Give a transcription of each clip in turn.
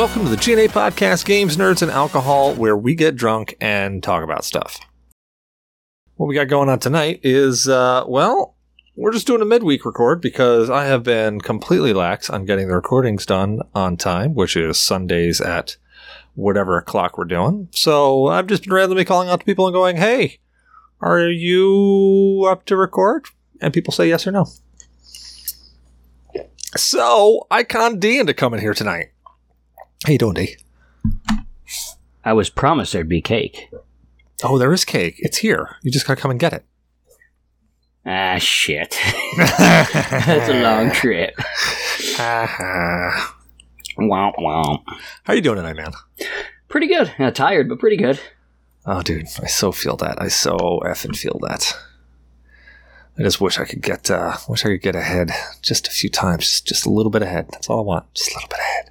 Welcome to the GNA Podcast, Games, Nerds, and Alcohol, where we get drunk and talk about stuff. What we got going on tonight is, uh, well, we're just doing a midweek record because I have been completely lax on getting the recordings done on time, which is Sundays at whatever o'clock we're doing. So I've just been randomly calling out to people and going, hey, are you up to record? And people say yes or no. So I conned Dee into coming here tonight. How you doing, Dee? I was promised there'd be cake. Oh, there is cake. It's here. You just gotta come and get it. Ah, shit. That's a long trip. How Womp womp. you doing tonight, man? Pretty good. Uh, tired, but pretty good. Oh, dude, I so feel that. I so effing feel that. I just wish I could get, uh, wish I could get ahead just a few times, just, just a little bit ahead. That's all I want, just a little bit ahead.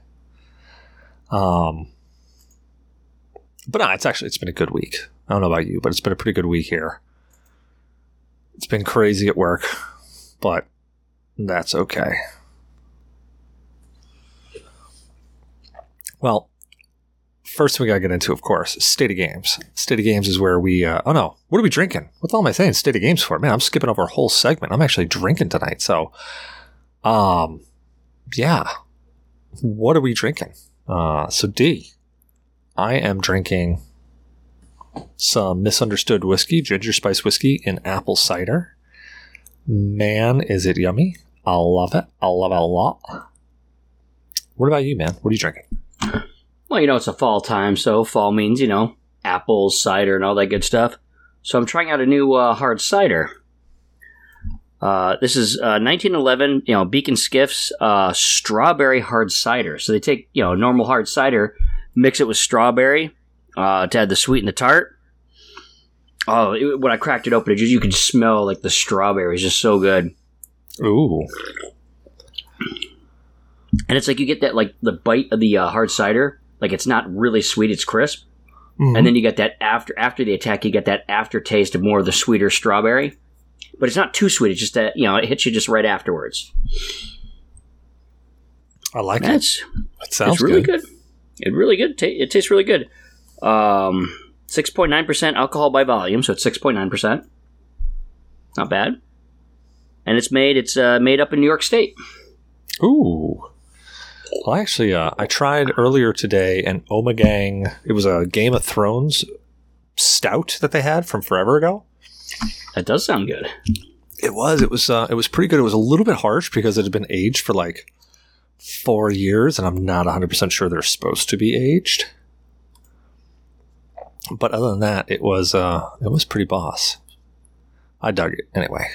Um, but no, it's actually it's been a good week. I don't know about you, but it's been a pretty good week here. It's been crazy at work, but that's okay. Well, first thing we gotta get into, of course, State of Games. State of Games is where we. Uh, oh no, what are we drinking? What hell am I saying? State of Games for? Man, I'm skipping over a whole segment. I'm actually drinking tonight. So, um, yeah. What are we drinking? Uh, so D, I am drinking some misunderstood whiskey, ginger spice whiskey in apple cider. Man, is it yummy! I love it. I love it a lot. What about you, man? What are you drinking? Well, you know, it's a fall time, so fall means, you know, apples, cider, and all that good stuff. So I'm trying out a new uh, hard cider. Uh, this is uh, 1911, you know, Beak & Skiff's uh, strawberry hard cider. So they take, you know, normal hard cider, mix it with strawberry uh, to add the sweet and the tart. Oh, it, when I cracked it open, it just, you could smell like the strawberries, just so good. Ooh, And it's like you get that like the bite of the uh, hard cider, like it's not really sweet, it's crisp. Mhm. and then you get that after after the attack you get that aftertaste of more of the sweeter strawberry but it's not too sweet it's just that you know it hits you just right afterwards I like it. that's It sounds it's really good. good. it really good Ta- it tastes really good um 6.9% alcohol by volume so it's 6.9% not bad and it's made it's uh, made up in new york state Ooh. Well, actually, uh, I tried earlier today an Ommegang. It was a Game of Thrones stout that they had from forever ago. That does sound good It was. It was. Uh, it was pretty good. It was a little bit harsh because it had been aged for like four years, and I'm not 100 percent sure they're supposed to be aged. But other than that, it was. Uh, it was pretty boss. I dug it anyway.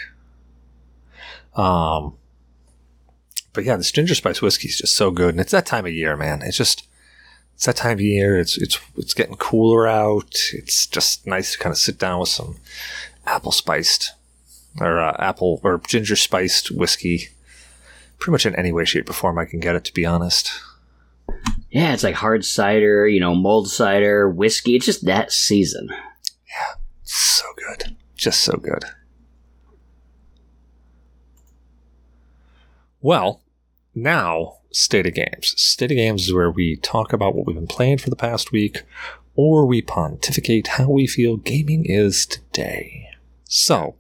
Um. But yeah, this ginger spice whiskey is just so good, and it's that time of year, man. It's just. It's that time of year. It's it's it's getting cooler out. It's just nice to kind of sit down with some apple spiced or uh, apple or ginger spiced whiskey. Pretty much in any way, shape, or form I can get it. To be honest, yeah it's like hard cider you know mulled cider whiskey it's just that season Yeah, so good, just so good. Well, now state of games. State of games is where we talk about what we've been playing for the past week, or we pontificate how we feel gaming is today. So,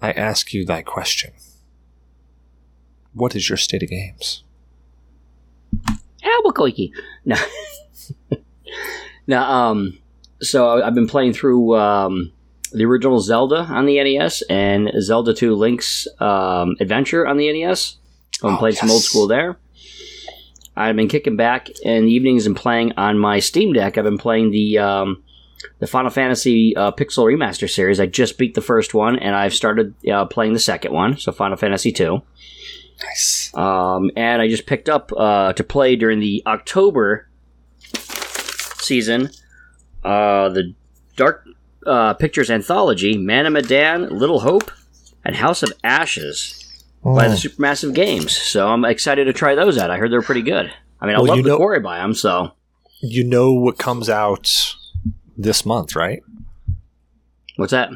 I ask you that question: What is your state of games? Albuquerque. No. now, um, so I- I've been playing through um, the original Zelda on the NES and Zelda 2 Link's um, Adventure on the NES. I've Oh, played some old school there. I've been kicking back in the evenings and playing on my Steam Deck. I've been playing the um, the Final Fantasy uh, Pixel Remaster series. I just beat the first one, and I've started uh, playing the second one, so Final Fantasy 2. Nice. Um, and I just picked up uh, to play during the October season uh, the Dark uh, Pictures Anthology, Man of Medan, Little Hope, and House of Ashes by the Supermassive Games. So I'm excited to try those out. I heard they're pretty good. I mean, I Well, love you the know- quarry by them, so you know what comes out this month, right? what's that?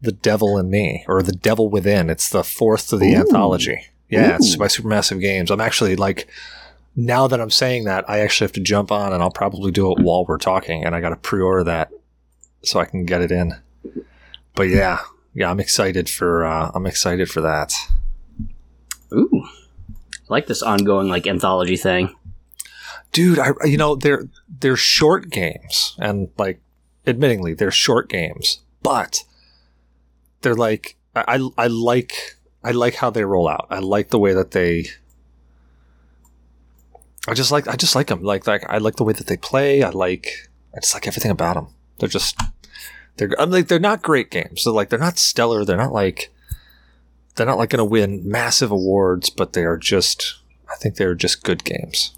The Devil in Me or The Devil Within. It's the fourth of the Ooh. anthology. Yeah, it's Ooh. by Supermassive Games. I'm actually like now that I'm saying that, I actually have to jump on, and I'll probably do it while we're talking, and I got to pre-order that so I can get it in. But yeah, yeah, I'm excited for uh, I'm excited for that. Ooh, I like this ongoing like anthology thing. Dude i you know they're they're short games. And like admittingly they're short games. But they're like i i like i like how they roll out. I like the way that they i just like i just like them like like i like the way that they play. I like i just like everything about them they're just they're I'm like they're not great games. They're like they're not stellar. They're not like they're not like going to win massive awards but they are just i think they're just good games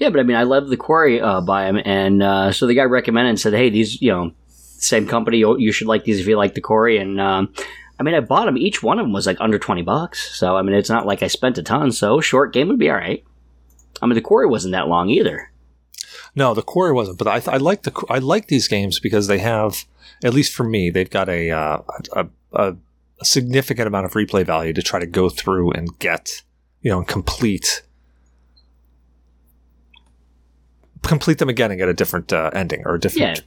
Yeah, but I mean, I love the Quarry uh, by him, and uh, so the guy recommended and said, "Hey, these, you know, same company, you should like these if you like the Quarry." And um, I mean, I bought them. Each one of them was like under twenty bucks. So I mean, it's not like I spent a ton. So short game would be all right. I mean, the Quarry wasn't that long either. No, the quarry wasn't, but I, I like the I like these games because they have, at least for me, they've got a, uh, a, a a significant amount of replay value to try to go through and get, you know, complete complete them again and get a different uh, ending or a different. Yeah.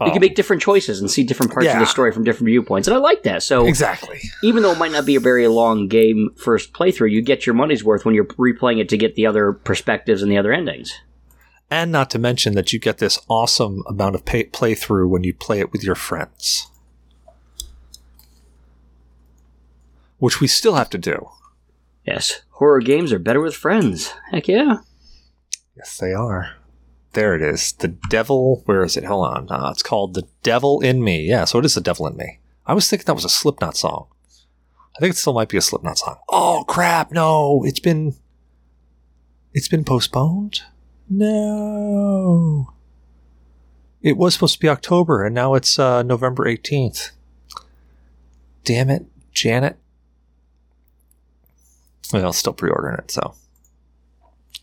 You um, can make different choices and see different parts of the story from different viewpoints, and I like that. So exactly. even though it might not be a very long game first playthrough, you get your money's worth when you're replaying it to get the other perspectives and the other endings. And not to mention that you get this awesome amount of pay- playthrough when you play it with your friends, which we still have to do. Yes, horror games are better with friends. Heck yeah. Yes, they are. There it is. The devil. Where is it? Hold on. Uh, it's called The Devil in Me. Yeah, so it is The Devil in Me. I was thinking that was a Slipknot song. I think it still might be a Slipknot song. Oh crap! No, it's been. It's been postponed. No. It was supposed to be October, and now it's uh, November eighteenth. Damn it, Janet. Well, still pre-ordering it, so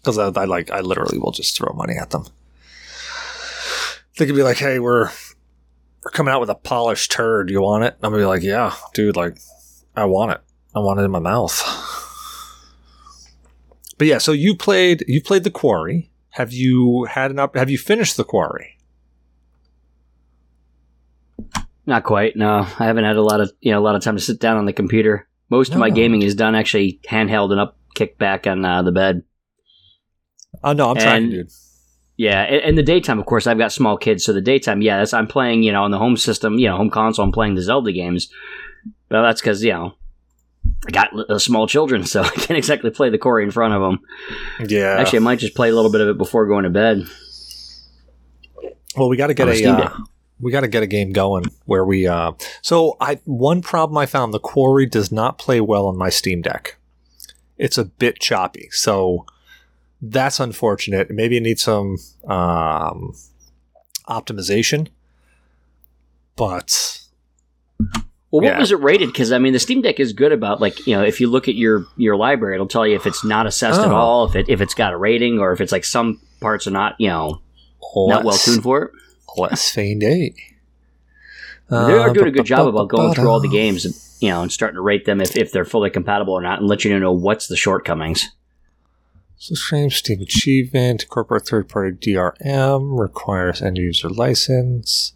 because I, I like I literally will just throw money at them. They could be like, "Hey, we're we're coming out with a polished turd. You want it?" I'm gonna be like, "Yeah, dude. Like, I want it. I want it in my mouth." But yeah, so you played you played the quarry. Have you had an up? Have you finished the quarry? Not quite. No, I haven't had a lot of you know a lot of time to sit down on the computer. Most of my No. gaming is done actually handheld and up, kicked back on uh, the bed. Oh no, I'm trying, And- dude. Yeah, in, the daytime, of course, I've got small kids, so the daytime, yeah, that's I'm playing, you know, on the home system, you know, home console, I'm playing the Zelda games. But that's because you know I got uh, small children, so I can't exactly play the Quarry in front of them. Yeah. Actually, I might just play a little bit of it before going to bed. Well, we got to get a uh, we got to get a game going where we. Uh, so I one problem I found the Quarry does not play well on my Steam Deck. It's a bit choppy, so that's unfortunate. Maybe it needs some um, optimization, but Well, what Yeah. was it rated? Because I mean, the Steam Deck is good about like you know, if you look at your your library, it'll tell you if it's not assessed at Oh. all, if it if it's got a rating, or if it's like some parts are not you know not well tuned for it. Feigned Eight. they Uh, are doing a good job about going through all the games, and, you know, and starting to rate them if, if they're fully compatible or not, and let you know what's the shortcomings. Steam Achievement, corporate third party DRM, requires end user license.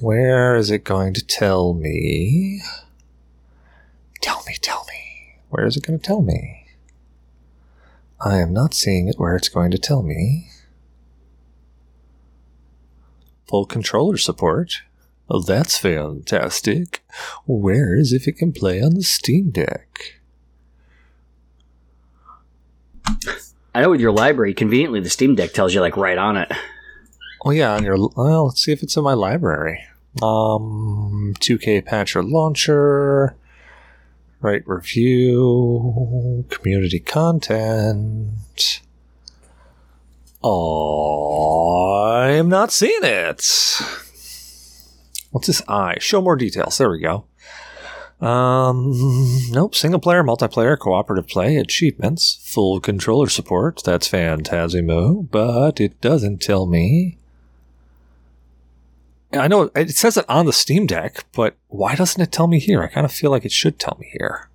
Where is it going to tell me? Tell me, tell me. Where is it going to tell me? I am not seeing it where it's going to tell me. Full controller support. Oh, that's fantastic. Where is if it can play on the Steam Deck? I know with your library, conveniently, the Steam Deck tells you like right on it. Oh yeah, on your well, let's see if it's in my library. Um, 2K patcher launcher, write review, community content. Oh, I'm not seeing it. What's this I? Show more details. There we go. Um, nope. Single player, multiplayer, cooperative play, achievements, full controller support. That's Phantasmo, but it doesn't tell me. I know it says it on the Steam Deck, but why doesn't it tell me here? I kind of feel like it should tell me here.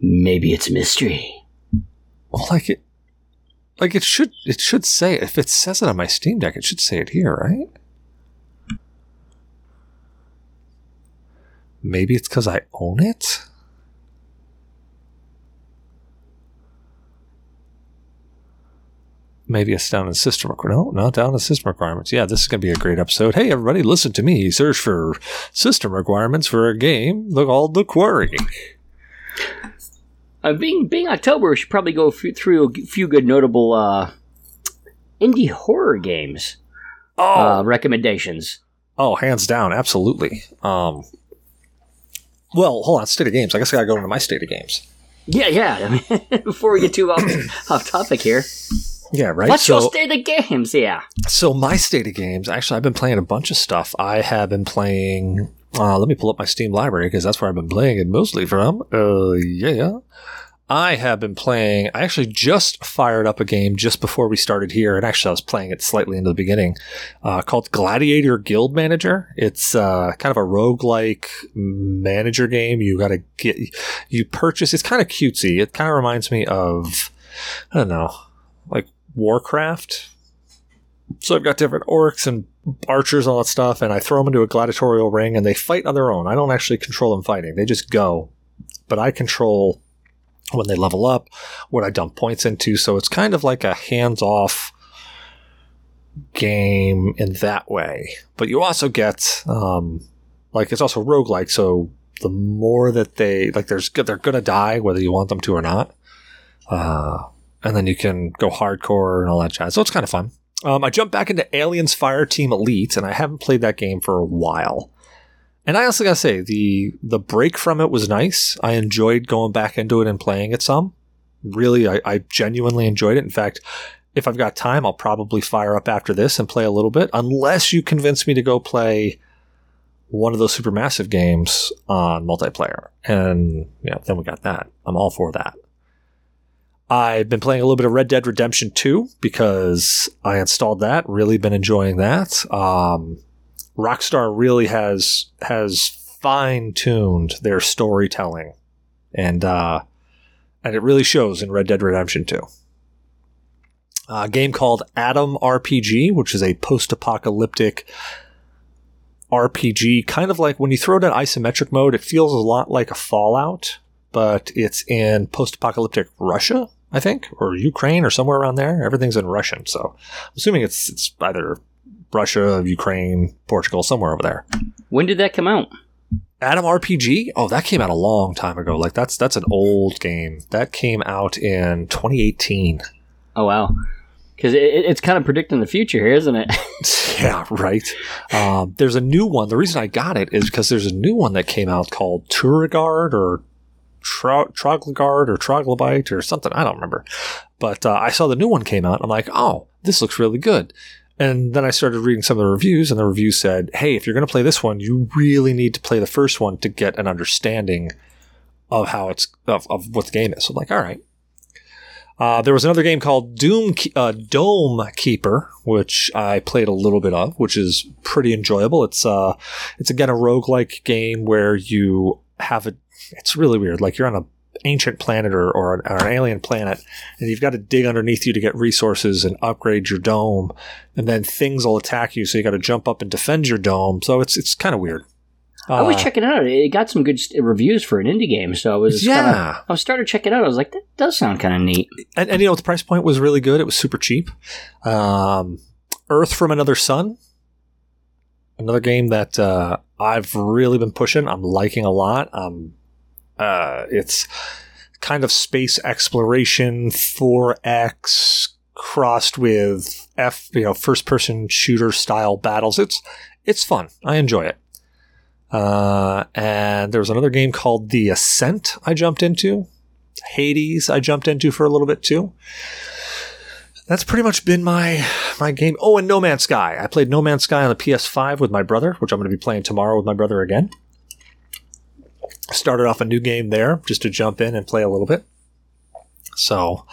Maybe it's a mystery. Well, like it, like it should. It should say if it says it on my Steam Deck, it should say it here, right? Maybe it's because I own it. Maybe it's down in system requirements. No, not down in system requirements. Yeah, this is going to be a great episode. Hey, everybody, listen to me. Search for system requirements for a game called The Quarry. Uh, being being October, we should probably go f- through a few good notable uh, indie horror games Oh, uh, recommendations. oh, hands down, absolutely. Um, well, hold on, state of games. I guess I got to go into my state of games. Yeah, yeah. I mean, before we get too off, off topic here, Yeah, right. what's so, your state of games? Yeah. so my state of games. Actually, I've been playing a bunch of stuff. I have been playing. Uh, let me pull up my Steam library because that's where I've been playing it mostly from. Uh, yeah. I have been playing. I actually just fired up a game just before we started here, and actually I was playing it slightly into the beginning, uh, called Gladiator Guild Manager. It's uh, kind of a roguelike manager game. You got to get you purchase. It's kind of cutesy. It kind of reminds me of I don't know, like Warcraft. So I've got different orcs and archers and all that stuff, and I throw them into a gladiatorial ring, and they fight on their own. I don't actually control them fighting; they just go. But I control when they level up, what I dump points into. So it's kind of like a hands-off game in that way. But you also get um, like it's also roguelike, so the more that they like there's they're gonna die whether you want them to or not. Uh, and then you can go hardcore and all that jazz. So it's kind of fun. Um, I jumped back into Aliens Fire Team Elite, and I haven't played that game for a while. And I also gotta say, the the break from it was nice. I enjoyed going back into it and playing it some. Really, I, I genuinely enjoyed it. In fact, if I've got time, I'll probably fire up after this and play a little bit, unless you convince me to go play one of those supermassive games on multiplayer. And yeah, then we got that. I'm all for that. I've been playing a little bit of Red Dead Redemption 2 because I installed that. Really been enjoying that. Um, Rockstar really has has fine tuned their storytelling, and uh, and it really shows in Red Dead Redemption 2. A game called Atom RPG, which is a post apocalyptic RPG, kind of like when you throw it in isometric mode, it feels a lot like a Fallout, but it's in post apocalyptic Russia, I think, or Ukraine or somewhere around there. Everything's in Russian, so I'm assuming it's it's either Russia, Ukraine, Portugal, somewhere over there. When did that come out? Atom RPG? Oh, that came out a long time ago. Like that's that's an old game. That came out in 2018. Oh wow, because it, it- it's kind of predicting the future here, isn't it? yeah, right. Um, there's a new one. The reason I got it is because there's a new one that came out called Turigard or Tro- Troglagard or Troglobite or something. I don't remember. But uh, I saw the new one came out. I'm like, oh, this looks really good. And then I started reading some of the reviews, and the review said, hey, if you're going to play this one, you really need to play the first one to get an understanding of how it's of, of what the game is. So I'm like, all right. Uh, there was another game called Doom uh, Dome Keeper, which I played a little bit of, which is pretty enjoyable. It's uh, it's again a roguelike game where you have a. It's really weird. Like you're on an ancient planet or, or, an, or an alien planet, and you've got to dig underneath you to get resources and upgrade your dome, and then things will attack you, so you got to jump up and defend your dome. So it's it's kind of weird. I was Uh, checking it out. It got some good reviews for an indie game, so I was kinda, Yeah. I was started to check it out. I was like, that does sound kind of neat. and, and you know the price point was really good. It was super cheap. Um, Earth from Another Sun, another game that uh, I've really been pushing. I'm liking a lot. Um, uh, it's kind of space exploration 4x crossed with F, you know, first person shooter style battles. It's it's fun. I enjoy it. Uh, and there was another game called The Ascent I jumped into. Hades I jumped into for a little bit too. That's pretty much been my my game. Oh, and No Man's Sky. I played No Man's Sky on the PS5 with my brother, which I'm going to be playing tomorrow with my brother again. Started off a new game there just to jump in and play a little bit. So,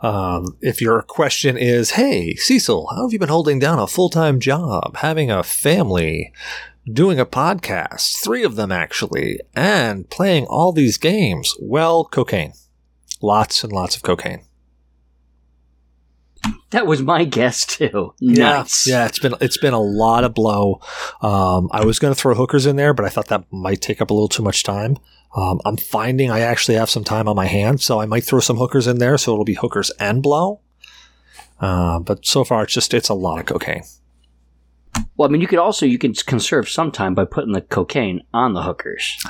um, if your question is, "Hey, Cecil, how have you been holding down a full time job, having a family, doing a podcast, three of them actually, and playing all these games. Well, cocaine. Lots and lots of cocaine. That was my guess too. Yeah, Nice. yeah. It's been it's been a lot of blow. Um, I was going to throw hookers in there, but I thought that might take up a little too much time. Um, I'm finding I actually have some time on my hands, so I might throw some hookers in there, so it'll be hookers and blow. Uh, but so far, it's just it's a lot of cocaine. Well, I mean, you could also you can conserve some time by putting the cocaine on the hookers,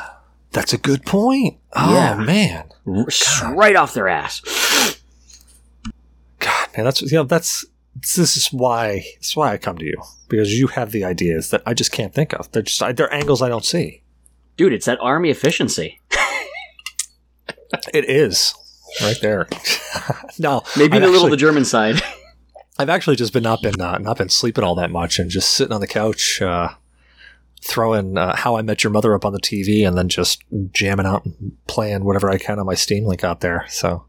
That's a good point. Oh Yeah. man, S- right off their ass. Man, that's you know that's this is why is why I come to you because you have the ideas that I just can't think of. They're just they're angles I don't see. Dude, it's that army efficiency. It is right there. no, Maybe I've a little actually- the German side. I've actually just been not been uh, not been sleeping all that much and just sitting on the couch, uh, throwing uh, How I Met Your Mother up on the TV and then just jamming out and playing whatever I can on my Steam link out there. So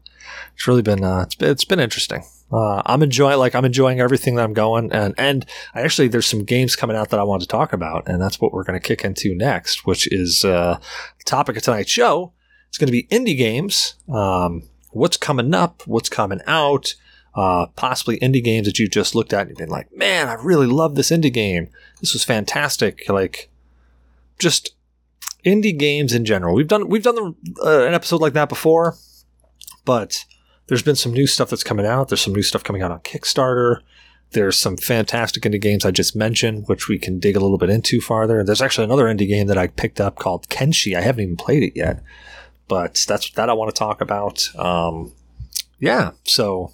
it's really been uh, it's been it's been interesting. Uh, I'm enjoying like I'm enjoying everything that I'm going and and I actually there's some games coming out that I want to talk about and that's what we're going to kick into next, which is uh, the topic of tonight's show. It's going to be indie games. Um, what's coming up? What's coming out? uh, possibly indie games that you just looked at and you've been like, man, I really love this indie game. This was fantastic. Like, just indie games in general. We've done we've done the, uh, an episode like that before, but there's been some new stuff that's coming out. There's some new stuff coming out on Kickstarter. There's some fantastic indie games I just mentioned, which we can dig a little bit into farther. There's actually another indie game that I picked up called Kenshi. I haven't even played it yet, but that's that I want to talk about. Um, yeah, so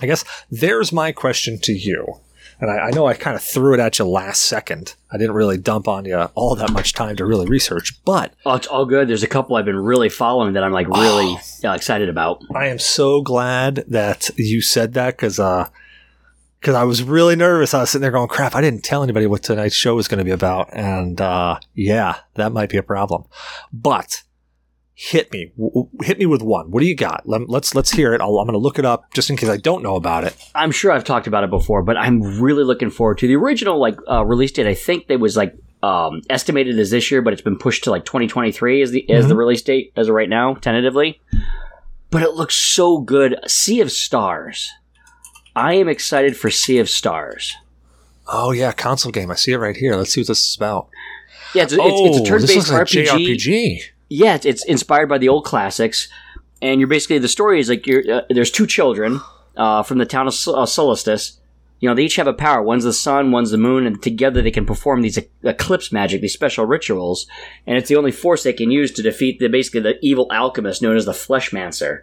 I guess there's my question to you. And I, I know I kind of threw it at you last second. I didn't really dump on you all that much time to really research, but Oh, it's all good. There's a couple I've been really following that I'm like really uh, excited about. I am so glad that you said that because uh, because I was really nervous. I was sitting there going, "Crap! I didn't tell anybody what tonight's show was going to be about," and uh, yeah, that might be a problem. But hit me, W- hit me with one. What do you got? Let, let's let's hear it. I'll, I'm going to look it up just in case I don't know about it. I'm sure I've talked about it before, but I'm really looking forward to the original like uh, release date. I think they was like um, estimated as this year, but it's been pushed to like 2023 as the as the release date as of right now, tentatively. But it looks so good. Sea of Stars. I am excited for Sea of Stars. Oh yeah, console game. I see it right here. Let's see what this is about. Yeah, it's, it's, it's a Oh, turn-based looks like RPG. JRPG. Yeah, it's, inspired by the old classics, and you're basically the story is like you're uh, there's two children uh, from the town of uh, Solistus. You know, they each have a power. One's the sun, one's the moon, and together they can perform these e- eclipse magic, these special rituals. And it's the only force they can use to defeat the basically the evil alchemist known as the Fleshmancer.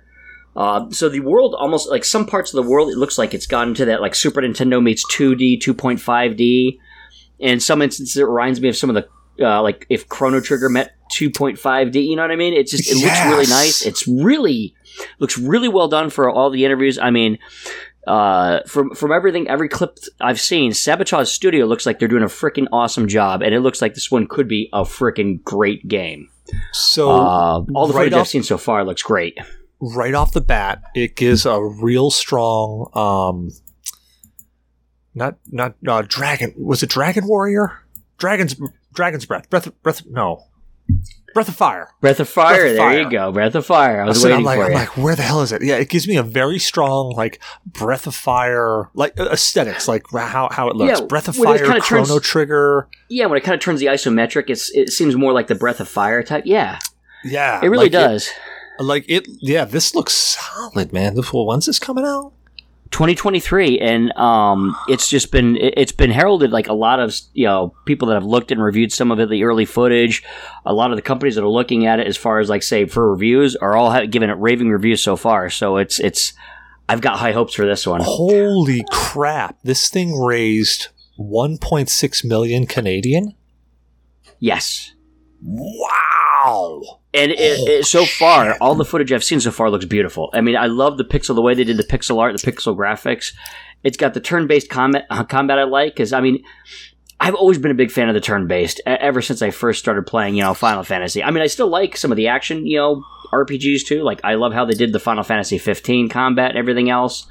Uh, so the world almost like some parts of the world, it looks like it's gotten to that like Super Nintendo meets 2D, 2.5D. In some instances, it reminds me of some of the uh, like if Chrono Trigger met 2.5D. You know what I mean? It's just it looks really nice. It's really looks really well done for all the interviews. I mean, uh, from from everything, every clip I've seen, Sabotage Studio looks like they're doing a freaking awesome job, and it looks like this one could be a freaking great game. So Uh, all the right footage off- I've seen so far looks great. right off the bat, it gives a real strong, um, not not uh, dragon. Was it Dragon Warrior? Dragon's Dragon's Breath. Breath. Breath. No. Breath of Fire. Breath of Fire, Breath of there you go. Breath of Fire. I was So waiting I'm like, for I'm you. like, where the hell is it? Yeah, it gives me a very strong like Breath of Fire, like aesthetics, like how how it looks. Yeah, Breath of it Fire, kinda Chrono turns- Trigger. yeah, when it kind of turns the isometric, it's it seems more like the Breath of Fire type. Yeah, Yeah, it really like does. like it. Yeah, this looks solid, man. The well, when's this coming out? 2023 and um it's just been it- it's been heralded like a lot of you know people that have looked and reviewed some of it the early footage a lot of the companies that are looking at it as far as like say for reviews are all ha- giving it raving reviews so far so it's it's i've got high hopes for this one Holy crap! This thing raised 1.6 million Canadian. yes Wow! And it, it, so far all the footage i've seen so far looks beautiful i mean i love the pixel the way they did the pixel art the pixel graphics it's got the turn-based combat uh, combat i like because i mean I've always been a big fan of the turn-based e- ever since I first started playing, you know, Final Fantasy. I mean, I still like some of the action, you know, RPGs too. Like, I love how they did the Final Fantasy 15 combat and everything else.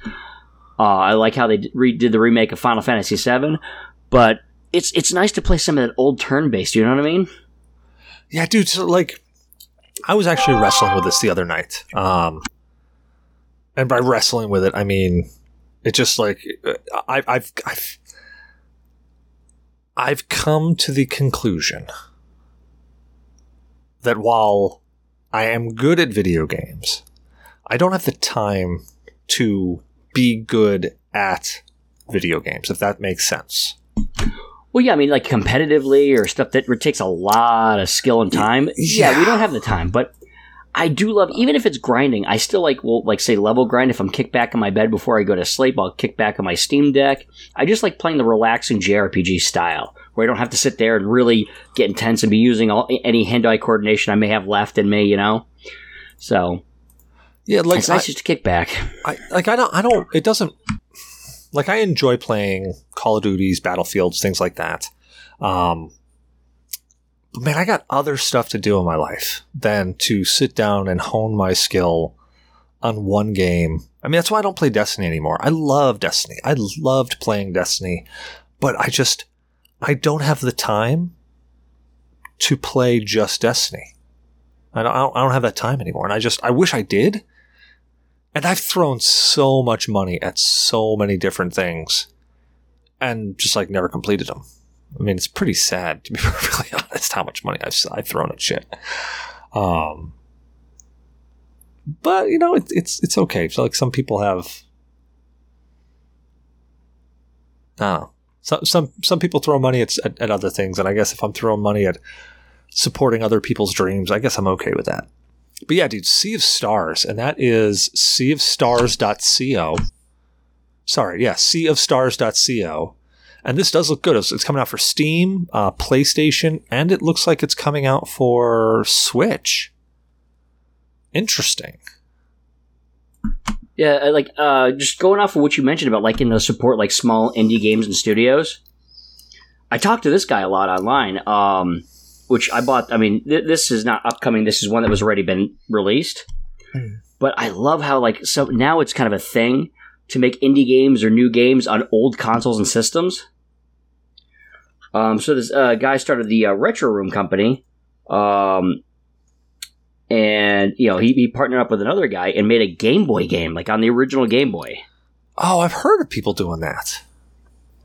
Uh, I like how they d- redid the remake of Final Fantasy 7. But it's it's nice to play some of that old turn based. You know what I mean? Yeah, dude. So like, I was actually wrestling with this the other night. Um, and by wrestling with it, I mean it just like I, I've I've I've come to the conclusion that while I am good at video games, I don't have the time to be good at video games, if that makes sense. Well, yeah, I mean, like competitively or stuff that takes a lot of skill and time. Yeah. yeah, we don't have the time, but I do love, even if it's grinding, I still like, will like say level grind. If I'm kicked back in my bed before I go to sleep, I'll kick back on my Steam Deck. I just like playing the relaxing JRPG style where I don't have to sit there and really get intense and be using all, any hand-eye coordination I may have left in me, you know? So, yeah, like it's nice I, just to kick back. I like I don't I don't it doesn't like I enjoy playing Call of Duties, Battlefields, things like that. Um, but man, I got other stuff to do in my life than to sit down and hone my skill on one game. I mean, that's why I don't play Destiny anymore. I love Destiny. I loved playing Destiny, but I just I don't have the time to play just Destiny. I don't, I don't have that time anymore, and I just I wish I did. And I've thrown so much money at so many different things, and just like never completed them. I mean, it's pretty sad to be perfectly honest how much money I've, I've thrown at shit. Um, but you know, it, it's it's okay. So like some people have, I know. Some some some people throw money at, at, at other things, and I guess if I'm throwing money at supporting other people's dreams, I guess I'm okay with that. But yeah, dude, Sea of Stars, and that is seaofstars.co. Sorry, yeah, seaofstars.co and this does look good. It's, it's coming out for Steam, uh, PlayStation, and it looks like it's coming out for Switch. Interesting. Yeah, like uh, just going off of what you mentioned about liking to support like small indie games and studios. I talked to this guy a lot online, um, which I bought. I mean, th- this is not upcoming. This is one that was already been released. Mm. But I love how like so now it's kind of a thing to make indie games or new games on old consoles and systems. Um, so this uh, guy started the uh, Retro Room company, um, and you know he, he partnered up with another guy and made a Game Boy game, like on the original Game Boy. Oh, I've heard of people doing that.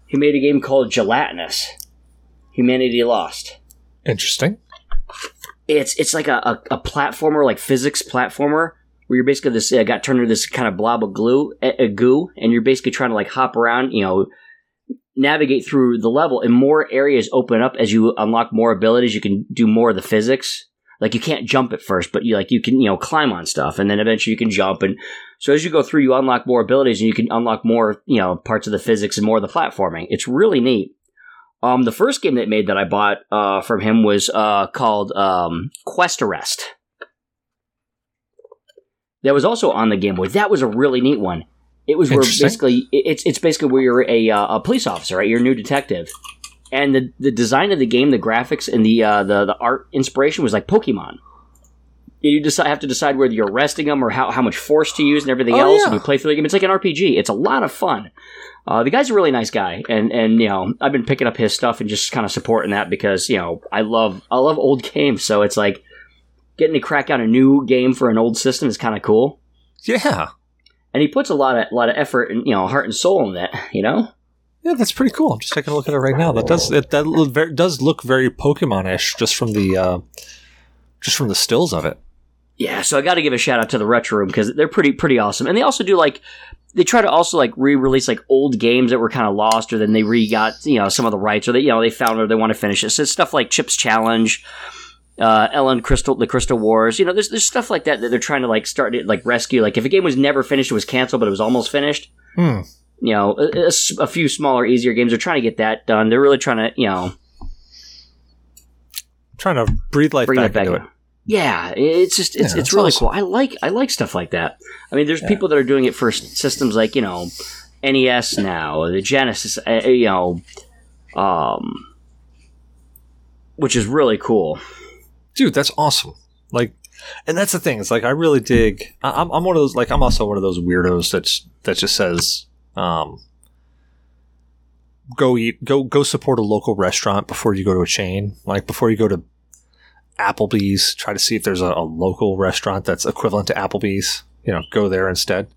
He made a game called Gelatinous. Humanity Lost. Interesting. It's it's like a, a, a platformer, like physics platformer, where you're basically this uh, got turned into this kind of blob of glue, a, goo, and you're basically trying to like hop around, you know, navigate through the level and more areas open up as you unlock more abilities. You can do more of the physics. Like you can't jump at first but you like you can you know climb on stuff and then eventually you can jump and so as you go through you unlock more abilities and you can unlock more you know parts of the physics and more of the platforming. It's really neat um the first game that made that i bought uh from him was uh called um quest arrest that was also on the game boy that was a really neat one it was where basically it's it's basically where you're a, uh, a police officer, right? You're a new detective, and the the design of the game, the graphics, and the uh, the the art inspiration was like Pokemon. You decide, have to decide whether you're arresting them or how, how much force to use and everything oh, else. Yeah. And you play through the game. It's like an RPG. It's a lot of fun. Uh, the guy's a really nice guy, and and you know I've been picking up his stuff and just kind of supporting that because you know I love I love old games. So it's like getting to crack out a new game for an old system is kind of cool. Yeah, and he puts a lot of a lot of effort and you know heart and soul in that. You know. Yeah, that's pretty cool. I'm just taking a look at it right now. That does it, that look very, does look very Pokemon-ish just from the uh, just from the stills of it. Yeah, so I got to give a shout out to the Retro Room because they're pretty pretty awesome, and they also do like they try to also like re-release like old games that were kind of lost, or then they re got you know some of the rights, or they you know they found or they want to finish it. So it's stuff like Chips Challenge, uh, Ellen Crystal, the Crystal Wars. You know, there's there's stuff like that that they're trying to like start to like rescue. Like if a game was never finished, it was canceled, but it was almost finished. Hmm. You know, a, a, a, few smaller, easier games. They're trying to get that done. They're really trying to, you know, trying to breathe life back, back, into it. Yeah, it's just it's yeah, it's really awesome. cool. I like I like stuff like that. I mean, there's yeah. people that are doing it for systems like you know NES now, the Genesis, uh, you know, um, which is really cool dude, that's awesome. Like, and that's the thing. It's like I really dig. I'm, I'm one of those. Like, I'm also one of those weirdos that that just says, um, go eat, go go support a local restaurant before you go to a chain. Like before you go to Applebee's, try to see if there's a, a local restaurant that's equivalent to Applebee's. You know, go there instead.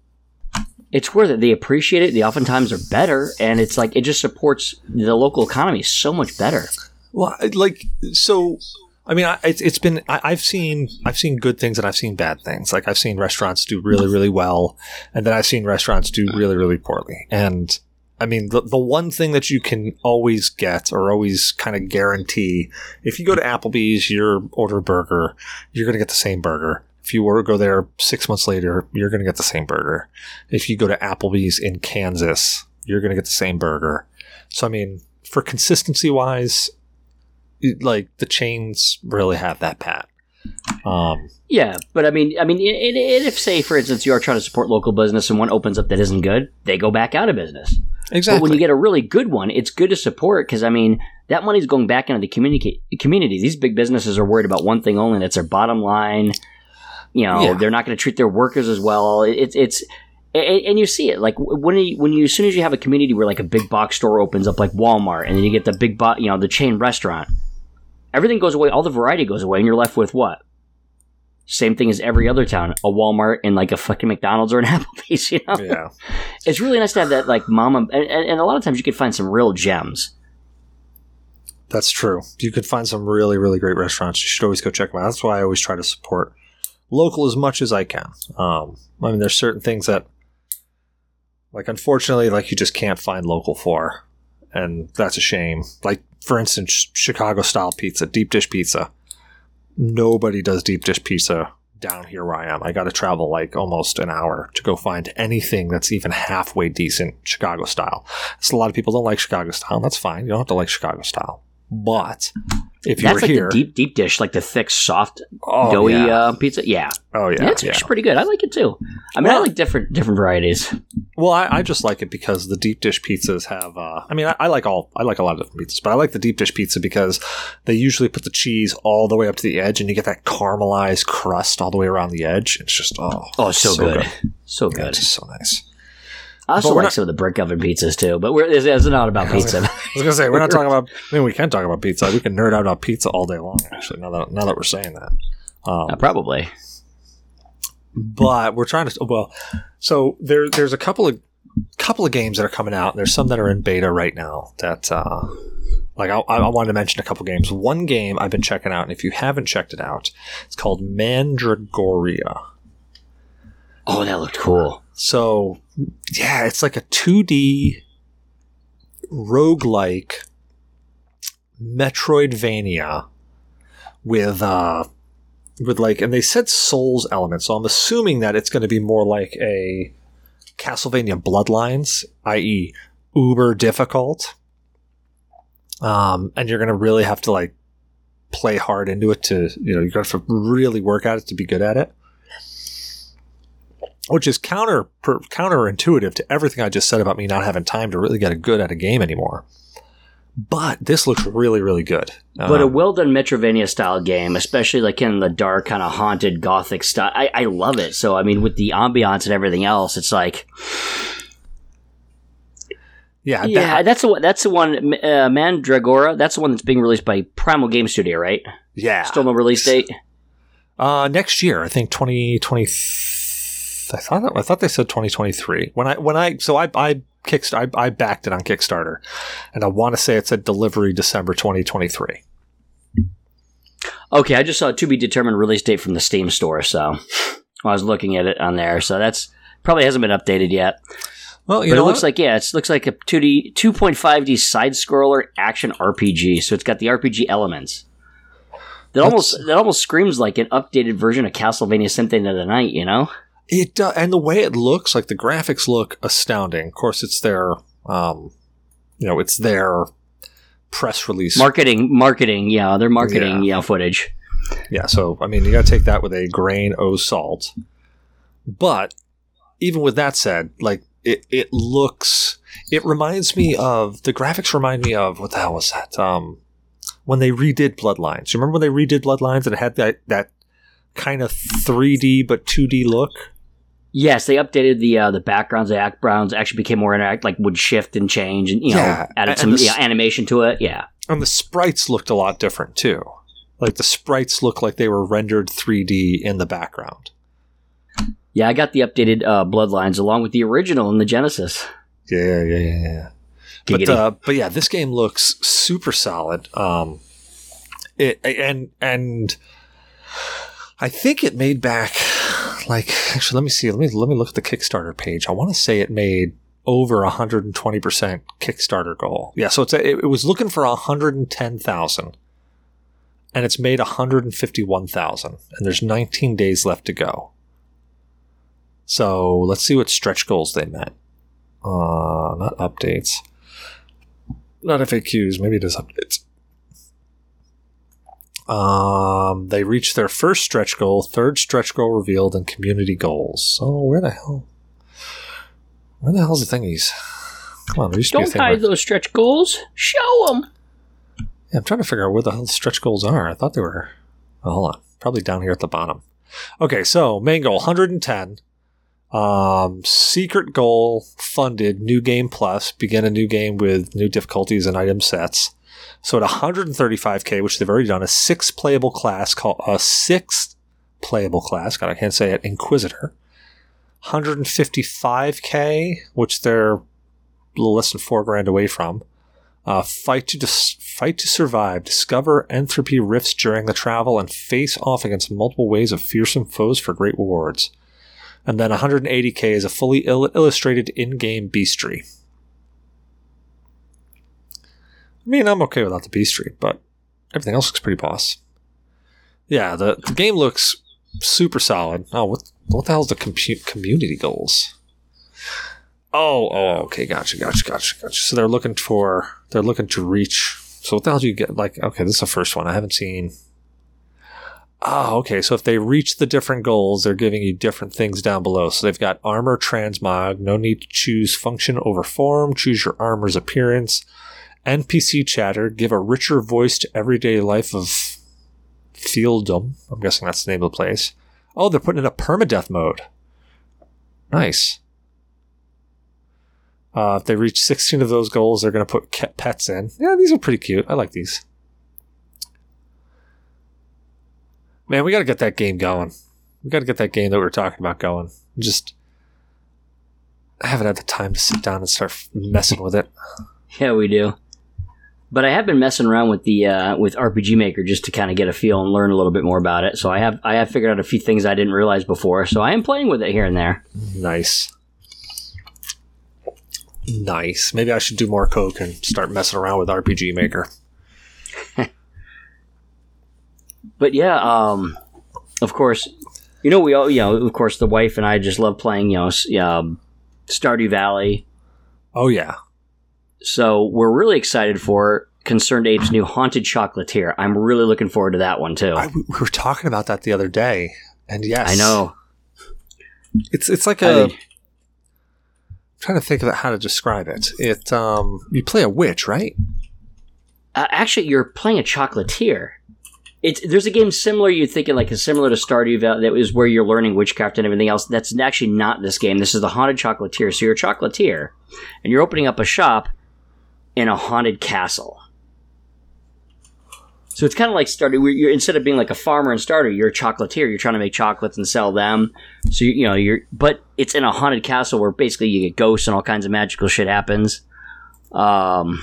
It's worth it. They appreciate it. They oftentimes are better, and it's like it just supports the local economy so much better. Well, like so. I mean, I, it's, it's been. I, I've seen. I've seen good things and I've seen bad things. Like I've seen restaurants do really, really well, and then I've seen restaurants do really, really poorly. And I mean, the the one thing that you can always get or always kind of guarantee, if you go to Applebee's, you order burger, you're going to get the same burger. If you were to go there six months later, you're going to get the same burger. If you go to Applebee's in Kansas, you're going to get the same burger. So I mean, for consistency wise, like the chains really have that pat. Um, Yeah, but I mean, I mean, it, it, if say for instance you are trying to support local business and one opens up that isn't good, they go back out of business. exactly. But when you get a really good one, it's good to support because I mean that money's going back into the community. Community. These big businesses are worried about one thing only, and it's their bottom line. You know, Yeah. they're not going to treat their workers as well. It- It's it's. And and you see it like when you, when you as soon as you have a community where like a big box store opens up like Walmart and then you get the big bo- you know the chain restaurant, everything goes away, all the variety goes away, and you're left with what? Same thing as every other town, a Walmart and like a fucking McDonald's or an Applebee's. You know, yeah. it's really nice to have that like mama and, and, a lot of times you can find some real gems That's true. You could find some really, really great restaurants. You should always go check them out. That's why I always try to support local as much as I can. Um, I mean, there's certain things that, like, unfortunately, like you just can't find local for, and that's a shame. Like, for instance, Chicago style pizza, deep dish pizza. Nobody does deep dish pizza down here where I am. I got to travel like almost an hour to go find anything that's even halfway decent Chicago style. So a lot of people don't like Chicago style. That's fine. You don't have to like Chicago style. But if you that's were like here, the deep deep dish like the thick soft oh, doughy yeah. uh, pizza yeah, oh yeah, it's yeah. actually pretty good i like it too i mean i like different different varieties Well, I, I just like it because the deep dish pizzas have. Uh, I mean, I, I like all. I like a lot of different pizzas, but I like the deep dish pizza because they usually put the cheese all the way up to the edge, and you get that caramelized crust all the way around the edge. It's just oh, oh so, good. so Yeah, good it's so nice. I also like not- some of the brick oven pizzas too but we're it's, it's not about pizza I was gonna say we're not talking about. I mean, we can talk about pizza. We can nerd out about pizza all day long. Actually, now that now that we're saying that, um, Uh, probably but we're trying to. Well, so there there's a couple of couple of games that are coming out. There's some that are in beta right now. That uh, like I, I wanted to mention a couple games. One game I've been checking out, and if you haven't checked it out, it's called Mandragora. oh that looked cool So, yeah, it's like a 2D roguelike Metroidvania with uh with like and they said souls elements, so I'm assuming that it's going to be more like a Castlevania Bloodlines, i.e. uber difficult. Um and you're going to really have to like play hard into it to, you know, you're going to to really work at it to be good at it which is counter per, counterintuitive to everything I just said about me not having time to really get good at a game anymore. But this looks really, really good. but a Um, well done Metroidvania style game, especially like in the dark, kind of haunted gothic style, I, I love it. So, I mean, with the ambiance and everything else, it's like, yeah, yeah, that- that's the one. That's the one. Uh, Mandragora. That's the one that's being released by Primal Game Studio, right? yeah. Still no release date. Uh, next year, I think twenty twenty. I thought I thought they said twenty twenty three. When I when I so I I kickst I, I backed it on Kickstarter, and I want to say it said delivery December twenty twenty three. Okay, I just saw a to be determined release date from the Steam store, so I was looking at it on there. So that's probably hasn't been updated yet. Well, you but know it looks what? like yeah, it looks like a two D two point five D side scroller action RPG. So it's got the RPG elements. That almost that almost screams like an updated version of Castlevania Symphony of the Night. You know? It uh, and the way it looks, like the graphics look astounding. Of course, it's their, um, you know, it's their press release. Marketing, marketing, yeah, their marketing, yeah, footage. yeah, so I mean, you got to take that with a grain of salt. But even with that said, like it, it looks, it reminds me of the graphics. Remind me of what the hell was that? Um, when they redid Bloodlines. You remember when they redid Bloodlines and it had that that kind of 3D but 2D look? Yes, they updated the uh, the backgrounds. The backgrounds actually became more interact, like would shift and change, and you know, Yeah, added some the yeah, animation to it. Yeah, And the sprites looked a lot different too. Like the sprites looked like they were rendered 3D in the background. yeah. I got the updated uh, Bloodlines along with the original in the Genesis. Yeah, yeah, yeah, yeah. But uh, but yeah, this game looks super solid. Um, it and and I think it made back like actually let me see let me let me look at the Kickstarter page. I want to say it made over 120 percent Kickstarter goal. Yeah, so it's a, it, it was looking for 110,000, and it's made 151,000, and there's 19 days left to go. So let's see what stretch goals they met. Uh, not updates. Not FAQs. Maybe it is updates. Um, they reached their first stretch goal, third stretch goal revealed, and community goals. So where the hell? Where the hell's the thingies? Come on, there used to be a Don't hide where- those stretch goals. Show them. yeah, I'm trying to figure out where the hell the stretch goals are. I thought they were. Oh, hold on. Probably down here at the bottom. Okay, so main goal 110. Um, secret goal funded new game plus begin a new game with new difficulties and item sets. So at 135k, which they've already done, a six playable class called a sixth playable class. God, I can't say it. Inquisitor. 155k, which they're a little less than four grand away from. Uh, fight to dis- fight to survive. Discover entropy rifts during the travel and face off against multiple waves of fearsome foes for great rewards. And then 180k is a fully il- illustrated in-game bestiary. I mean, I'm okay without the bestiary, but everything else looks pretty boss. Yeah, the, the game looks super solid. Oh, what what the hell's the compu- community goals? Oh, oh, okay, gotcha, gotcha, gotcha, gotcha. So they're looking for they're looking to reach. So what the hell do you get? Like, okay, this is the first one I haven't seen. Oh, okay. So if they reach the different goals, they're giving you different things down below. So they've got armor transmog. No need to choose function over form. Choose your armor's appearance. NPC chatter. Give a richer voice to everyday life of Fieldom. I'm guessing that's the name of the place. Oh, they're putting in a permadeath mode. Nice. Uh, if they reach 16 of those goals, they're going to put pets in. Yeah, these are pretty cute. I like these. Man, we got to get that game going. We got to get that game that we were talking about going. Just, I haven't had the time to sit down and start messing with it. Yeah, we do. But I have been messing around with the uh, with RPG Maker just to kind of get a feel and learn a little bit more about it. So I have I have figured out a few things I didn't realize before. So I am playing with it here and there. Nice. Nice. Maybe I should do more Coke and start messing around with RPG Maker. But yeah, um, of course, you know we all you know of course the wife and I just love playing you know um, Stardew Valley. Oh, yeah. So we're really excited for ConcernedApe's new Haunted Chocolatier. I'm really looking forward to that one too. I, we were talking about that the other day. And yes. I know. It's it's like I a. mean- trying to think of how to describe it. It um you play a witch, right? Uh, actually, you're playing a chocolatier. It's there's a game similar. You're thinking like is similar to Stardew Valley that was where you're learning witchcraft and everything else. That's actually not this game. This is the haunted chocolatier. So you're a chocolatier, and you're opening up a shop in a haunted castle. So it's kind of like. Where you're instead of being like a farmer and starter, you're a chocolatier. You're trying to make chocolates and sell them. So you, you know you're, but it's in a haunted castle where basically you get ghosts and all kinds of magical shit happens. Um,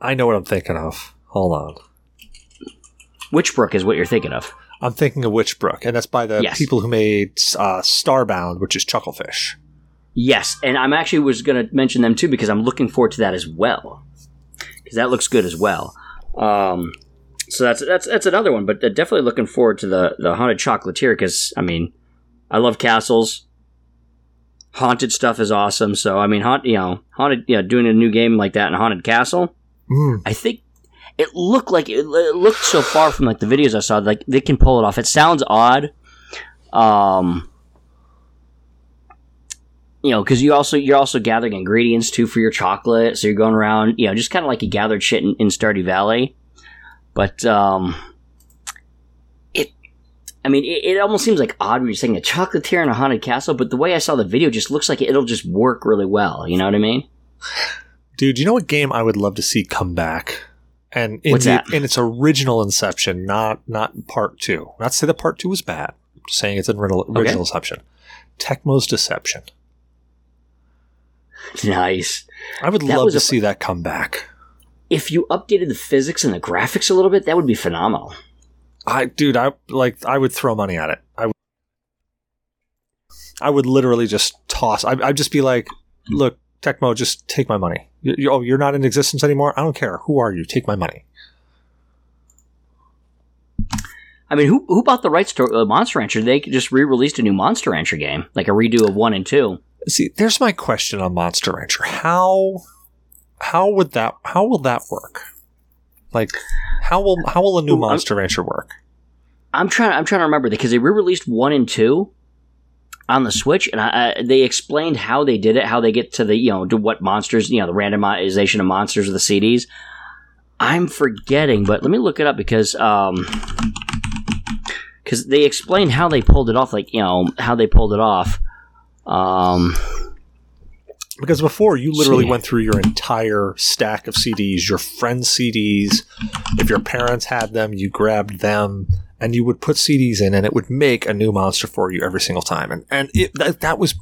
I know what I'm thinking of. Hold on. Witchbrook is what you're thinking of. I'm thinking of Witchbrook, and that's by the Yes. people who made uh, Starbound, which is Chucklefish. Yes, and I'm actually was going to mention them too because I'm looking forward to that as well because that looks good as well. Um, so that's that's that's another one, but uh, definitely looking forward to the the haunted chocolatier because I mean, I love castles. Haunted stuff is awesome. So I mean, haunt you know haunted yeah doing a new game like that in haunted castle. Mm. I think it looked like it, it looked so far from like the videos I saw like they can pull it off. It sounds odd, um, you know, because you also you're also gathering ingredients too for your chocolate. So you're going around, you know, just kind of like you gathered shit in, in Stardew Valley. But um, it, I mean, it, it almost seems like odd when you're saying a chocolatier in a haunted castle, but the way I saw the video just looks like it'll just work really well. You know what I mean? Dude, you know what game I would love to see come back? And in, the, in its original Inception, not not part two. Not to say that part two was bad. I'm just saying it's an original, original Inception. Tecmo's Deception. Nice. I would That love to a- see that come back. If you updated the physics and the graphics a little bit, that would be phenomenal. I dude, I like I would throw money at it. I would I would literally just toss. I, I'd just be like, "Look, Tecmo, just take my money. You, you- oh, you're not in existence anymore. I don't care. Who are you? Take my money." I mean, who who bought the rights to uh, Monster Rancher? They just re-released a new Monster Rancher game, like a redo of one and two. See, there's my question on Monster Rancher. How how would that how will that work? Like how will how will a new Ooh, I'm- Monster Rancher work? I'm trying. I'm trying to remember because they re-released one and two on the Switch, and I, I, they explained how they did it, how they get to the you know to what monsters, you know, the randomization of monsters of the CDs. I'm forgetting, but let me look it up because um because they explained how they pulled it off, like you know how they pulled it off. Um, Because before you literally went through your entire stack of CDs, your friends' CDs. If your parents had them, you grabbed them and you would put CDs in and it would make a new monster for you every single time. And and it, that, that was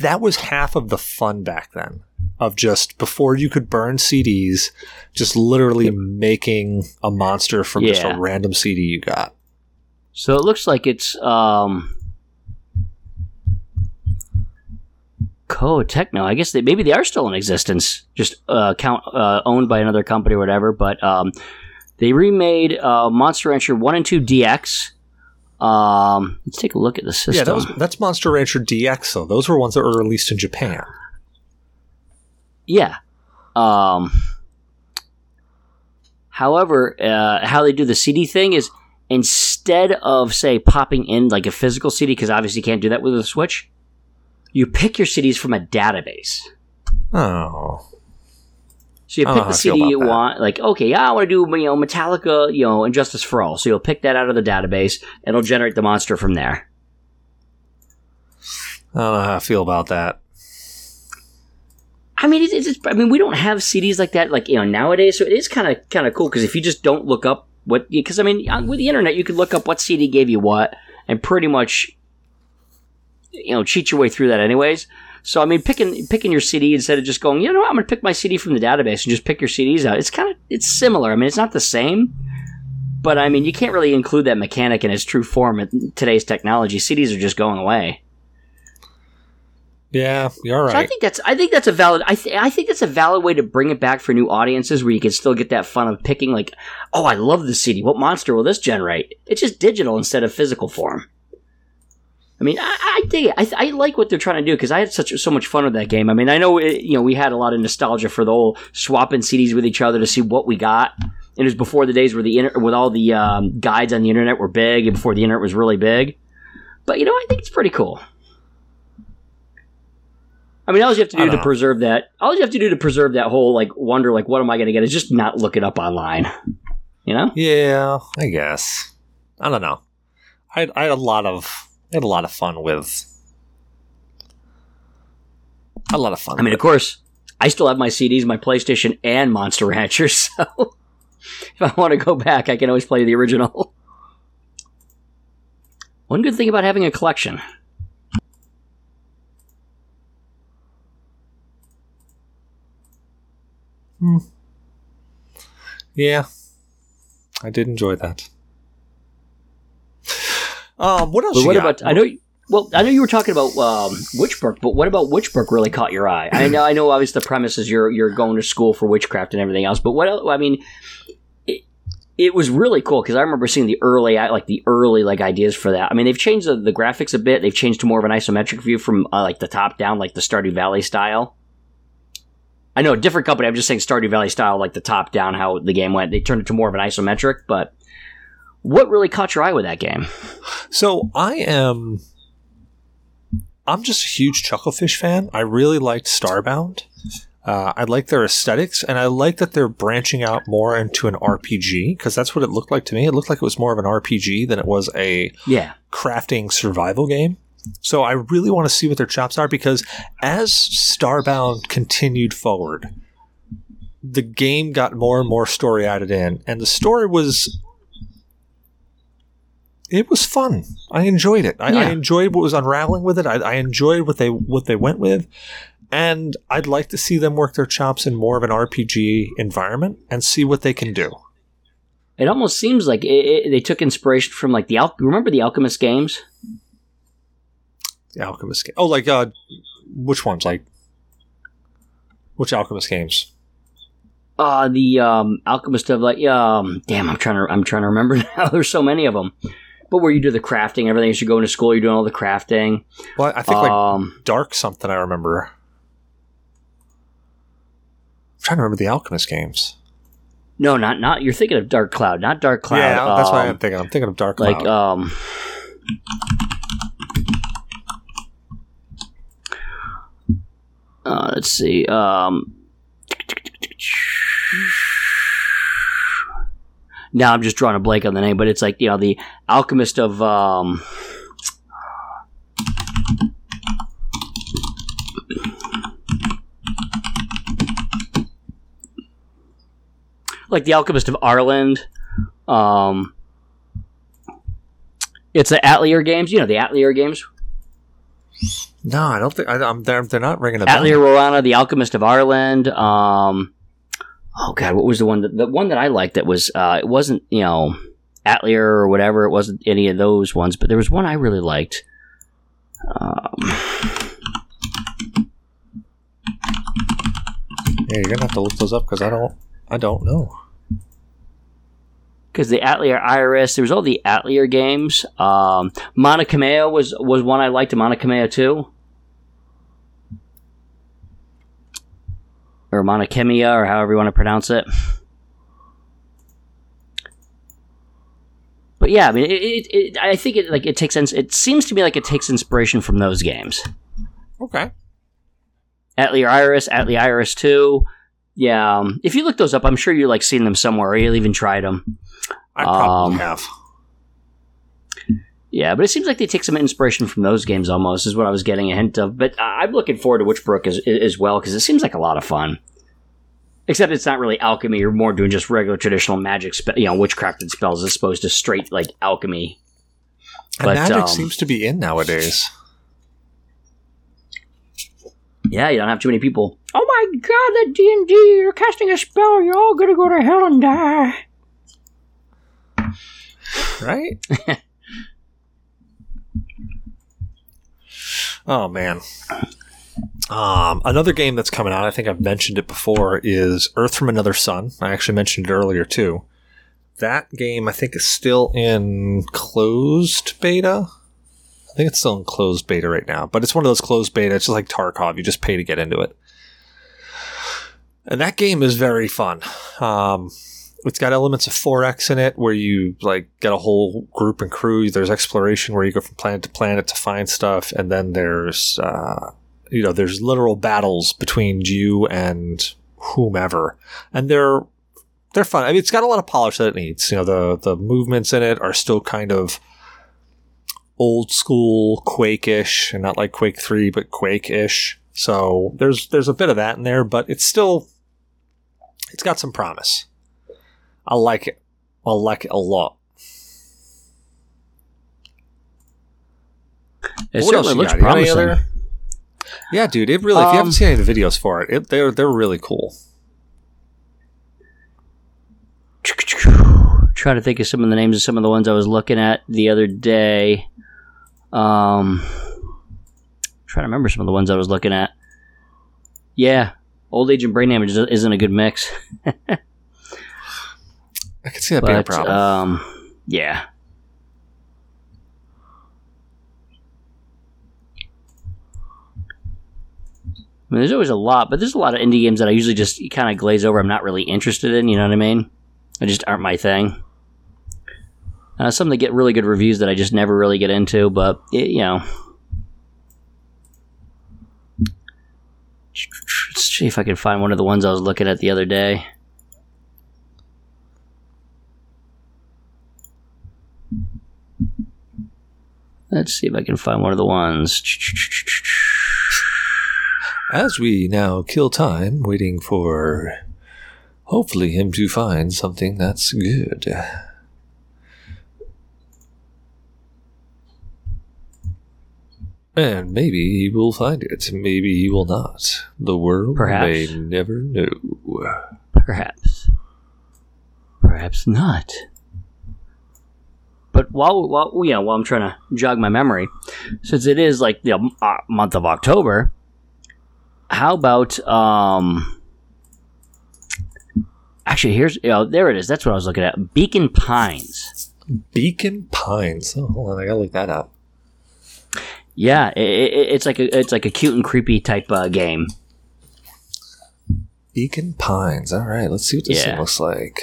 that was half of the fun back then of just before you could burn CDs, just literally making a monster from just a random CD you got. so it looks like it's um. Koei Tecmo. I guess they maybe they are still in existence, just uh, count uh, owned by another company or whatever. But um, they remade uh, Monster Rancher One and Two DX. Um, let's take a look at the system. Yeah, that was, that's Monster Rancher DX though. Those were ones that were released in Japan. Yeah. Um, however, uh, how they do the CD thing is instead of say popping in like a physical CD, because obviously you can't do that with a Switch. You pick your CDs from a database. Oh. So you pick the how I feel CD you that. want, like okay, yeah, I want to do you know Metallica, you know, ...And Justice for All. So you'll pick that out of the database, and it'll generate the monster from there. I don't know how I feel about that. I mean, it's, it's, I mean, we don't have CDs like that, like you know, nowadays. So it is kind of kind of cool because if you just don't look up what, because I mean, uh, with the internet, you could look up what CD gave you what, and pretty much, you know, cheat your way through that, anyways. So I mean, picking picking your CD instead of just going, you know, what, I'm going to pick my CD from the database and just pick your CDs out. It's kind of it's similar. I mean, it's not the same, but I mean, you can't really include that mechanic in its true form in today's technology. CDs are just going away. Yeah, you're So I think that's I think that's a valid I th- I think that's a valid way to bring it back for new audiences where you can still get that fun of picking like oh I love this CD what monster will this generate it's just digital instead of physical form. I mean I, I dig it I, I like what they're trying to do because I had such so much fun with that game. I mean I know it, you know we had a lot of nostalgia for the whole swapping CDs with each other to see what we got. It was before the days where the inter- with all the um, guides on the internet were big and before the internet was really big. But you know I think it's pretty cool. I mean, all you have to do to know. preserve that, all you have to do to preserve that whole like wonder, like, what am I going to get, is just not look it up online. You know? Yeah, I guess. I don't know. I, I had a lot of I had a lot of fun with. A lot of fun. I mean, of course, I still have my CDs, my PlayStation, and Monster Rancher. So if I want to go back, I can always play the original. One good thing about having a collection. Hmm. Yeah, I did enjoy that. Um, what else? But you what got? about? I know. Well, I know you were talking about um, Witchbrook, but what about Witchbrook really caught your eye? I know, I know. Obviously, the premise is you're you're going to school for witchcraft and everything else. But what? el- I mean, it, it was really cool because I remember seeing the early, like the early like ideas for that. I mean, they've changed the, the graphics a bit. They've changed to more of an isometric view from uh, like the top down, like the Stardew Valley style. I know, a different company. I'm just saying Stardew Valley style, like the top down, how the game went. They turned it to more of an isometric. But what really caught your eye with that game? So I am. I'm just a huge Chucklefish fan. I really liked Starbound. Uh, I like their aesthetics, and I like that they're branching out more into an RPG because that's what it looked like to me. It looked like it was more of an RPG than it was a Yeah. crafting survival game. So I really want to see what their chops are because as Starbound continued forward, the game got more and more story added in, and the story was it was fun. I enjoyed it. I, Yeah. I enjoyed what was unraveling with it. I, I enjoyed what they what they went with, and I'd like to see them work their chops in more of an RPG environment and see what they can do. It almost seems like it, it, they took inspiration from like the Al- remember the Alchemist games. The Alchemist game. Oh, like uh, which ones? Like which Alchemist games? Uh the um, Alchemist of like um damn I'm trying to I'm trying to remember now. There's so many of them. But where you do the crafting, everything. You should go into school. You're doing all the crafting. Well, I think like um, Dark something. I remember. I'm trying to remember the Alchemist games. no, not not. You're thinking of Dark Cloud, not Dark Cloud. yeah, that's what um, I'm thinking. I'm thinking of Dark Cloud. like um uh, let's see um now i'm just drawing a blank on the name but it's like you know the alchemist of um like the alchemist of Arland um it's the Atelier games. You know the Atelier games. no, I don't think I, I'm. They're, they're not ringing a bell. Atelier Rorona, the Alchemist of Arland. Um, oh god, what was the one that the one that I liked that was uh, it wasn't you know Atelier or whatever. It wasn't any of those ones, but there was one I really liked. Um, Yeah, you're gonna have to look those up because I don't. I don't know. because the Atelier Iris, there was all the Atelier games. Um, Monocameo was was one I liked. Monocameo too, or Monokemia, or however you want to pronounce it. But yeah, I mean, it, it, it, I think it like it takes it seems to me like it takes inspiration from those games. Okay. Atelier Iris, Atelier Iris Two. Yeah, um, if you look those up, I'm sure you like seen them somewhere, or you'll even tried them. I probably Um, have. Yeah, but it seems like they take some inspiration from those games almost, is what I was getting a hint of. But I- I'm looking forward to Witchbrook as, as well, because it seems like a lot of fun. Except it's not really alchemy, you're more doing just regular traditional magic, spe- you know, witchcrafted spells as opposed to straight, like, alchemy. And but, magic um, seems to be in nowadays. Yeah, you don't have too many people. Oh my god, that D&D, you're casting a spell, you're all gonna go to hell and die. right? oh man. Um, another game that's coming out, I think I've mentioned it before, is Earth from Another Sun. I actually mentioned it earlier too. That game, I think, is still in closed beta. I think it's still in closed beta right now, but it's one of those closed beta. It's just like Tarkov; you just pay to get into it. And that game is very fun. Um, it's got elements of 4x in it where you like get a whole group and crew. There's exploration where you go from planet to planet to find stuff. And then there's uh, you know there's literal battles between you and whomever. And they're they're fun. I mean it's got a lot of polish that it needs. You know the the movements in it are still kind of old school quake-ish and not like quake 3 but quake-ish. So there's there's a bit of that in there but it's still it's got some promise I like it. I like it a lot. It What else certainly looks got? You got any promising. other- Yeah, dude. It really. if you Um, haven't seen any of the videos for it, it they're they're really cool. Try to think of some of the names of some of the ones I was looking at the other day. Um, trying to remember some of the ones I was looking at. Yeah, old age and brain damage isn't- isn't a good mix. I can see that being a problem. um, yeah. I mean, there's always a lot, but there's a lot of indie games that I usually just kind of glaze over. I'm not really interested in. You know what I mean? They just aren't my thing. Uh, some that get really good reviews that I just never really get into, but it, you know. Let's see if I can find one of the ones I was looking at the other day. Let's see if I can find one of the ones. As we now kill time waiting for hopefully him to find something that's good. And maybe he will find it. Maybe he will not. The world Perhaps. may never know. Perhaps. Perhaps not. But while, while you know, while I'm trying to jog my memory, since it is like the uh, month of October, how about um? Actually, here's you know, there it is. That's what I was looking at. Beacon Pines. Beacon Pines. Oh, hold on, I gotta look that up. Yeah, i i it's like a it's like a cute and creepy type uh, game. Beacon Pines. All right, let's see what this Yeah. thing looks like.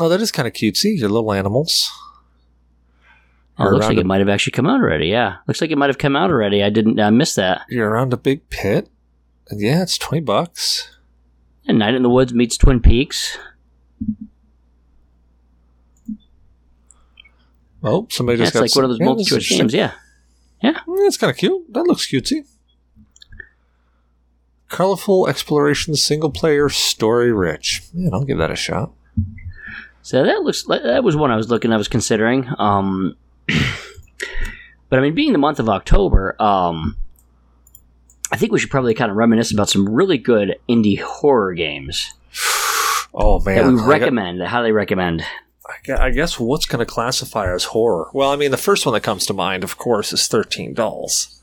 Oh, that is kind of cutesy. Your little animals. Oh, looks like a- it might have actually come out already. Yeah, looks like it might have come out already. I didn't uh, miss that. You're around a big pit. Yeah, it's twenty bucks. And Night in the Woods meets Twin Peaks. Oh, somebody just it's got like one of those yeah, multi this choice games. Yeah. Yeah, That's kind of cute. That looks cutesy. Colorful exploration, single player, story rich. Man, I'll give that a shot. So that looks like that was one I was looking. I was considering. Um, but I mean, being the month of October, um, I think we should probably kind of reminisce about some really good indie horror games Oh man, that we got- recommend. That highly recommend. I I guess what's going to classify as horror? Well, I mean, the first one that comes to mind, of course, is Thirteen Dolls.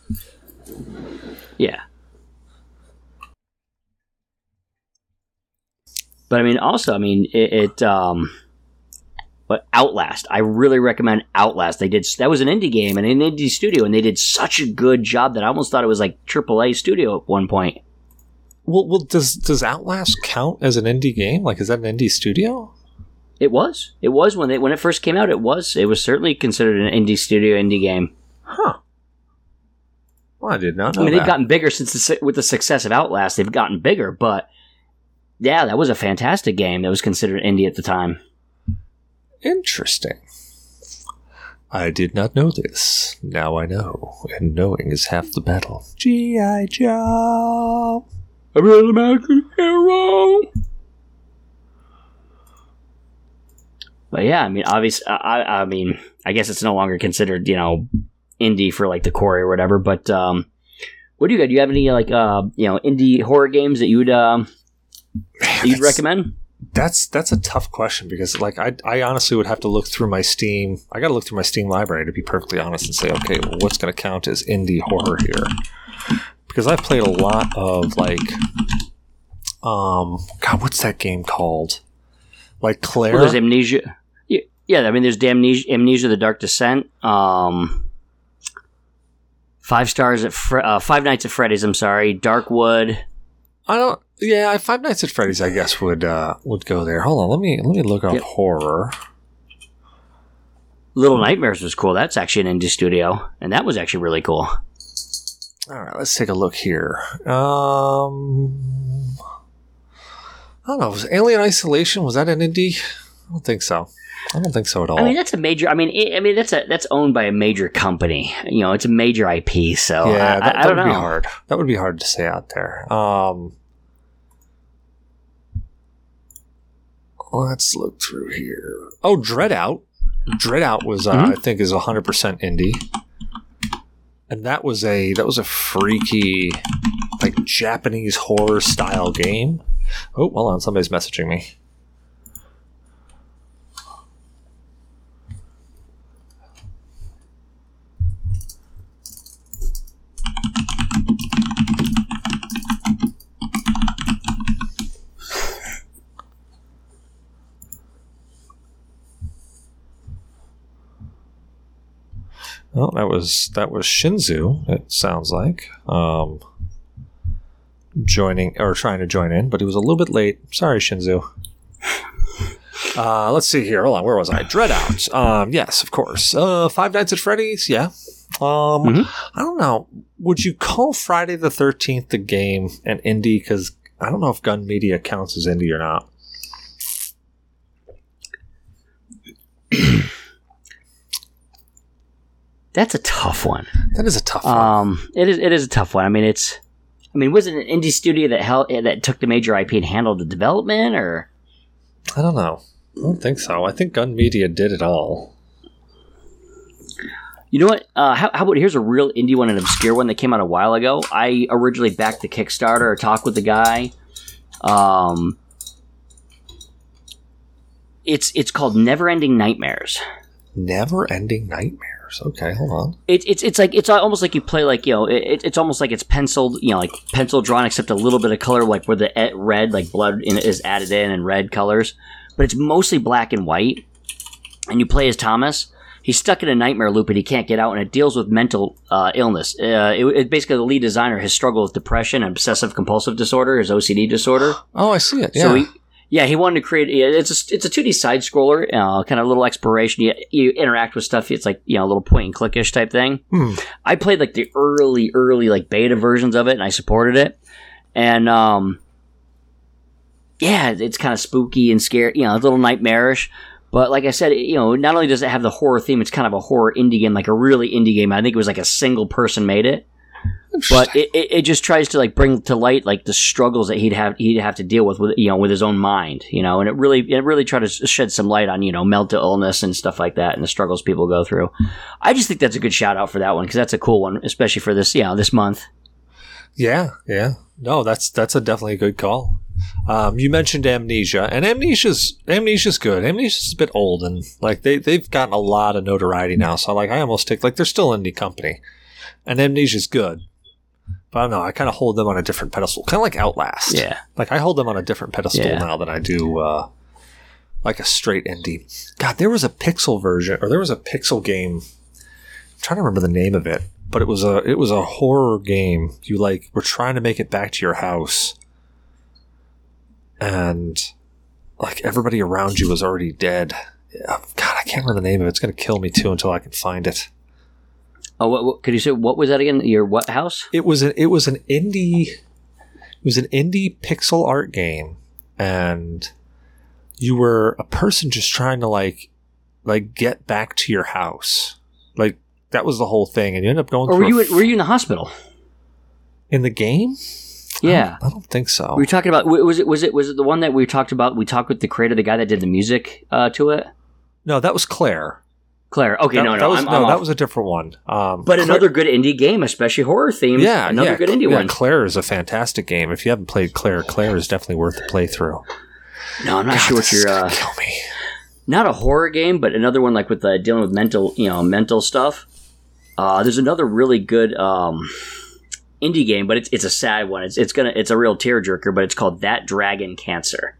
Yeah. But I mean, also, I mean, it, it um, but Outlast. I really recommend Outlast. They did that was an indie game and an indie studio, and they did such a good job that I almost thought it was like AAA studio at one point. Well, well, does does Outlast count as an indie game? Like, is that an indie studio? It was. It was when it when it first came out. It was. It was certainly considered an indie studio indie game. Huh. Well, I did not know I mean, that. they've gotten bigger since the, with the success of Outlast. They've gotten bigger, but yeah, that was a fantastic game that was considered indie at the time. Interesting. I did not know this. Now I know, and knowing is half the battle. G.I. Joe! I'm an American hero. But yeah, I mean, obviously, I, I mean, I guess it's no longer considered, you know, indie for like the quarry or whatever. But um, what do you got? Do you have any like, uh, you know, indie horror games that you'd um, that you'd recommend? That's that's a tough question because, like, I I honestly would have to look through my Steam. I got to look through my Steam library to be perfectly honest and say, okay, well, what's going to count as indie horror here? Because I've played a lot of like, um, God, what's that game called? Like Claire. Well, there's Amnesia. Yeah, yeah, I mean, there's Amnesia, Amnesia: The Dark Descent. Um, five stars at Fre- uh, Five Nights at Freddy's. I'm sorry, Darkwood. I don't. Yeah, Five Nights at Freddy's, I guess would uh, would go there. Hold on, let me let me look up Yep. horror. Little Nightmares was cool. That's actually an indie studio, and that was actually really cool. All right, let's take a look here. Um, I don't know. Was Alien Isolation was that an indie? I don't think so. I don't think so at all. I mean, that's a major. I mean, i I mean, that's a that's owned by a major company. You know, it's a major IP. So yeah, I, that, I, I that would know. be hard. That would be hard to say out there. Um, let's look through here. Oh, Dread Out. Dread Out was, uh, Mhm. I think, is hundred percent indie, and that was a that was a freaky, like Japanese horror style game. Oh, hold on, somebody's messaging me. Well, that was that was Shinzu. It sounds like um, joining or trying to join in, but he was a little bit late. Sorry, Shinzu. Uh, let's see here. Hold on. Where was I? Dread Out. Um, yes, of course. Uh, Five Nights at Freddy's. Yeah. Um, Mhm. I don't know. Would you call Friday the Thirteenth the game an indie? Because I don't know if Gun Media counts as indie or not. That's a tough one. That is a tough one. Um, it is it is a tough one. I mean, it's. I mean, was it an indie studio that held that took the major IP and handled the development, or I don't know. I don't think so. I think Gun Media did it all. you know what? Uh, how, how about here's a real indie one, an obscure one that came out a while ago. I originally backed the Kickstarter or talked with the guy. Um, it's it's called Never Ending Nightmares. Never ending nightmares. Okay, hold on. It, it's it's like it's almost like you play like you know it, it's almost like it's penciled you know like pencil drawn except a little bit of color like where the red like blood in, is added in and red colors, but it's mostly black and white. And you play as Thomas. He's stuck in a nightmare loop and he can't get out, and it deals with mental uh, illness. Uh, it, it basically the lead designer has struggled with depression and obsessive compulsive disorder, his OCD disorder. Oh, I see it. Yeah. So he, yeah, he wanted to create. It's a it's a two D side scroller, uh, kind of a little exploration. You, you interact with stuff. It's like you know a little point and clickish type thing. Hmm. I played like the early early like beta versions of it, and I supported it. And um, yeah, it's kind of spooky and scary. You know, a little nightmarish. But like I said, you know, not only does it have the horror theme, it's kind of a horror indie game, like a really indie game. I think it was like a single person made it but it, it, it just tries to like bring to light like the struggles that he'd have he'd have to deal with with you know with his own mind you know and it really it really tried to shed some light on you know mental illness and stuff like that and the struggles people go through i just think that's a good shout out for that one because that's a cool one especially for this you know this month Yeah, yeah. No, that's that's a definitely a good call. Um, you mentioned Amnesia, and Amnesia's Amnesia's good. Amnesia's a bit old, and like they they've gotten a lot of notoriety now. So like I almost take like they're still indie company, and Amnesia's good. But I don't know. I kind of hold them on a different pedestal, kind of like Outlast. yeah Like I hold them on a different pedestal Yeah. now than I do uh, like a straight indie. God, there was a pixel version, or there was a pixel game. I'm trying to remember the name of it, but it was a it was a horror game. You like were trying to make it back to your house, and like everybody around you was already dead. God, I can't remember the name of it. It's gonna kill me too until I can find it. Oh what, what could you say what was that again? Your what house? It was an it was an indie it was an indie pixel art game and you were a person just trying to like like get back to your house. Like that was the whole thing and you end up going or were you were you in the hospital? In the game? Yeah. I don't think so. We were talking about was it was it was it the one that we talked about we talked with the creator the guy that did the music uh, to it? No that was claire claire okay that, no no that was I'm, no I'm that was a different one um but Claire- another good indie game especially horror themed yeah another yeah, good indie yeah, one claire is a fantastic game if you haven't played claire claire is definitely worth the playthrough no i'm not God, sure what you're. your uh, kill me not a horror game, but another one like with uh, dealing with mental, you know, mental stuff. Uh, there's another really good um, indie game, but it's it's a sad one. It's it's gonna it's a real tearjerker, but it's called That Dragon Cancer.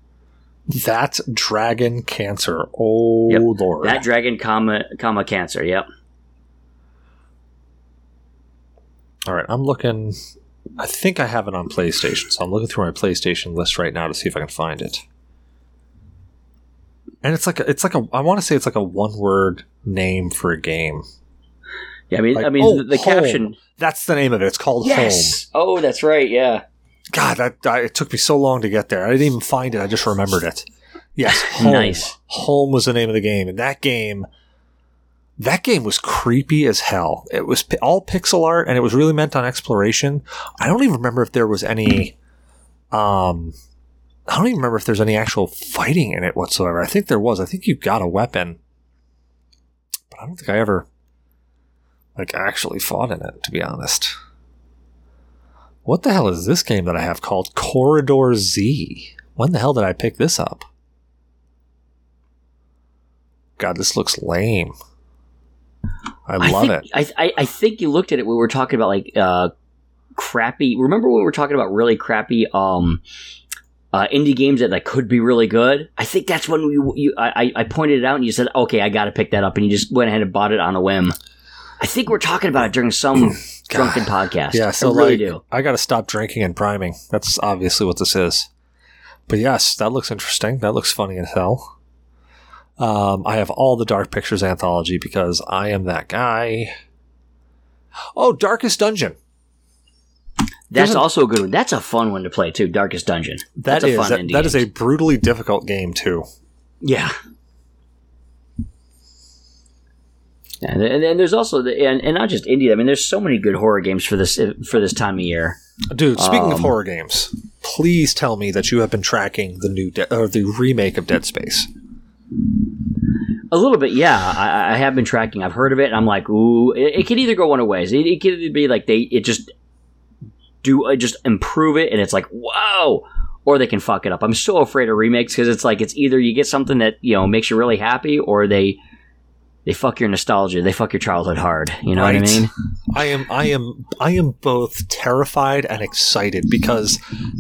That dragon cancer oh Yep. lord That Dragon, comma comma Cancer. Yep. All right, I'm looking. I think I have it on PlayStation, so I'm looking through my PlayStation list right now to see if I can find it. And it's like a, it's like a I want to say it's like a one word name for a game. Yeah, I mean, Like, I mean, oh, the, the caption. That's the name of it. It's called Yes. Oh, that's right. Yeah. God, that, that it took me so long to get there. I didn't even find it. I just remembered it. Yes, Home. Nice. Home was the name of the game, and that game, that game was creepy as hell. It was all pixel art, and it was really meant on exploration. I don't even remember if there was any. Um, I don't even remember if there's any actual fighting in it whatsoever. I think there was. I think you got a weapon, but I don't think I ever like actually fought in it. To be honest. What the hell is this game that I have called Corridor Z? When the hell did I pick this up? God, this looks lame. I love think, it. I, I I think you looked at it when we were talking about like uh, crappy. Remember when we were talking about really crappy um, uh, indie games that like could be really good? I think that's when we you I, I pointed it out and you said, "Okay, I got to pick that up," and you just went ahead and bought it on a whim. I think we're talking about it during some drunken podcast. Yeah, so I really like, do. I got to stop drinking and priming. That's obviously what this is. But yes, that looks interesting. That looks funny as hell. Um, I have all the Dark Pictures anthology because I am that guy. Oh, Darkest Dungeon. That's a- also a good one. That's a fun one to play too. Darkest Dungeon. That That's a is fun that, that is a brutally difficult game too. yeah. And, and, and there's also the, and, and not just indie. I mean, there's so many good horror games for this for this time of year. Dude, speaking of Um, horror games, please tell me that you have been tracking the new De- or the remake of Dead Space. A little bit, yeah. I, I have been tracking. I've heard of it, and I'm like, ooh. It, it could either go one of ways. It, it could either be like they it just do uh, just improve it, and it's like whoa, or they can fuck it up. I'm so afraid of remakes because it's like it's either you get something that you know makes you really happy, or they they fuck your nostalgia, they fuck your childhood hard. You know what I mean? I am I am I am both terrified and excited because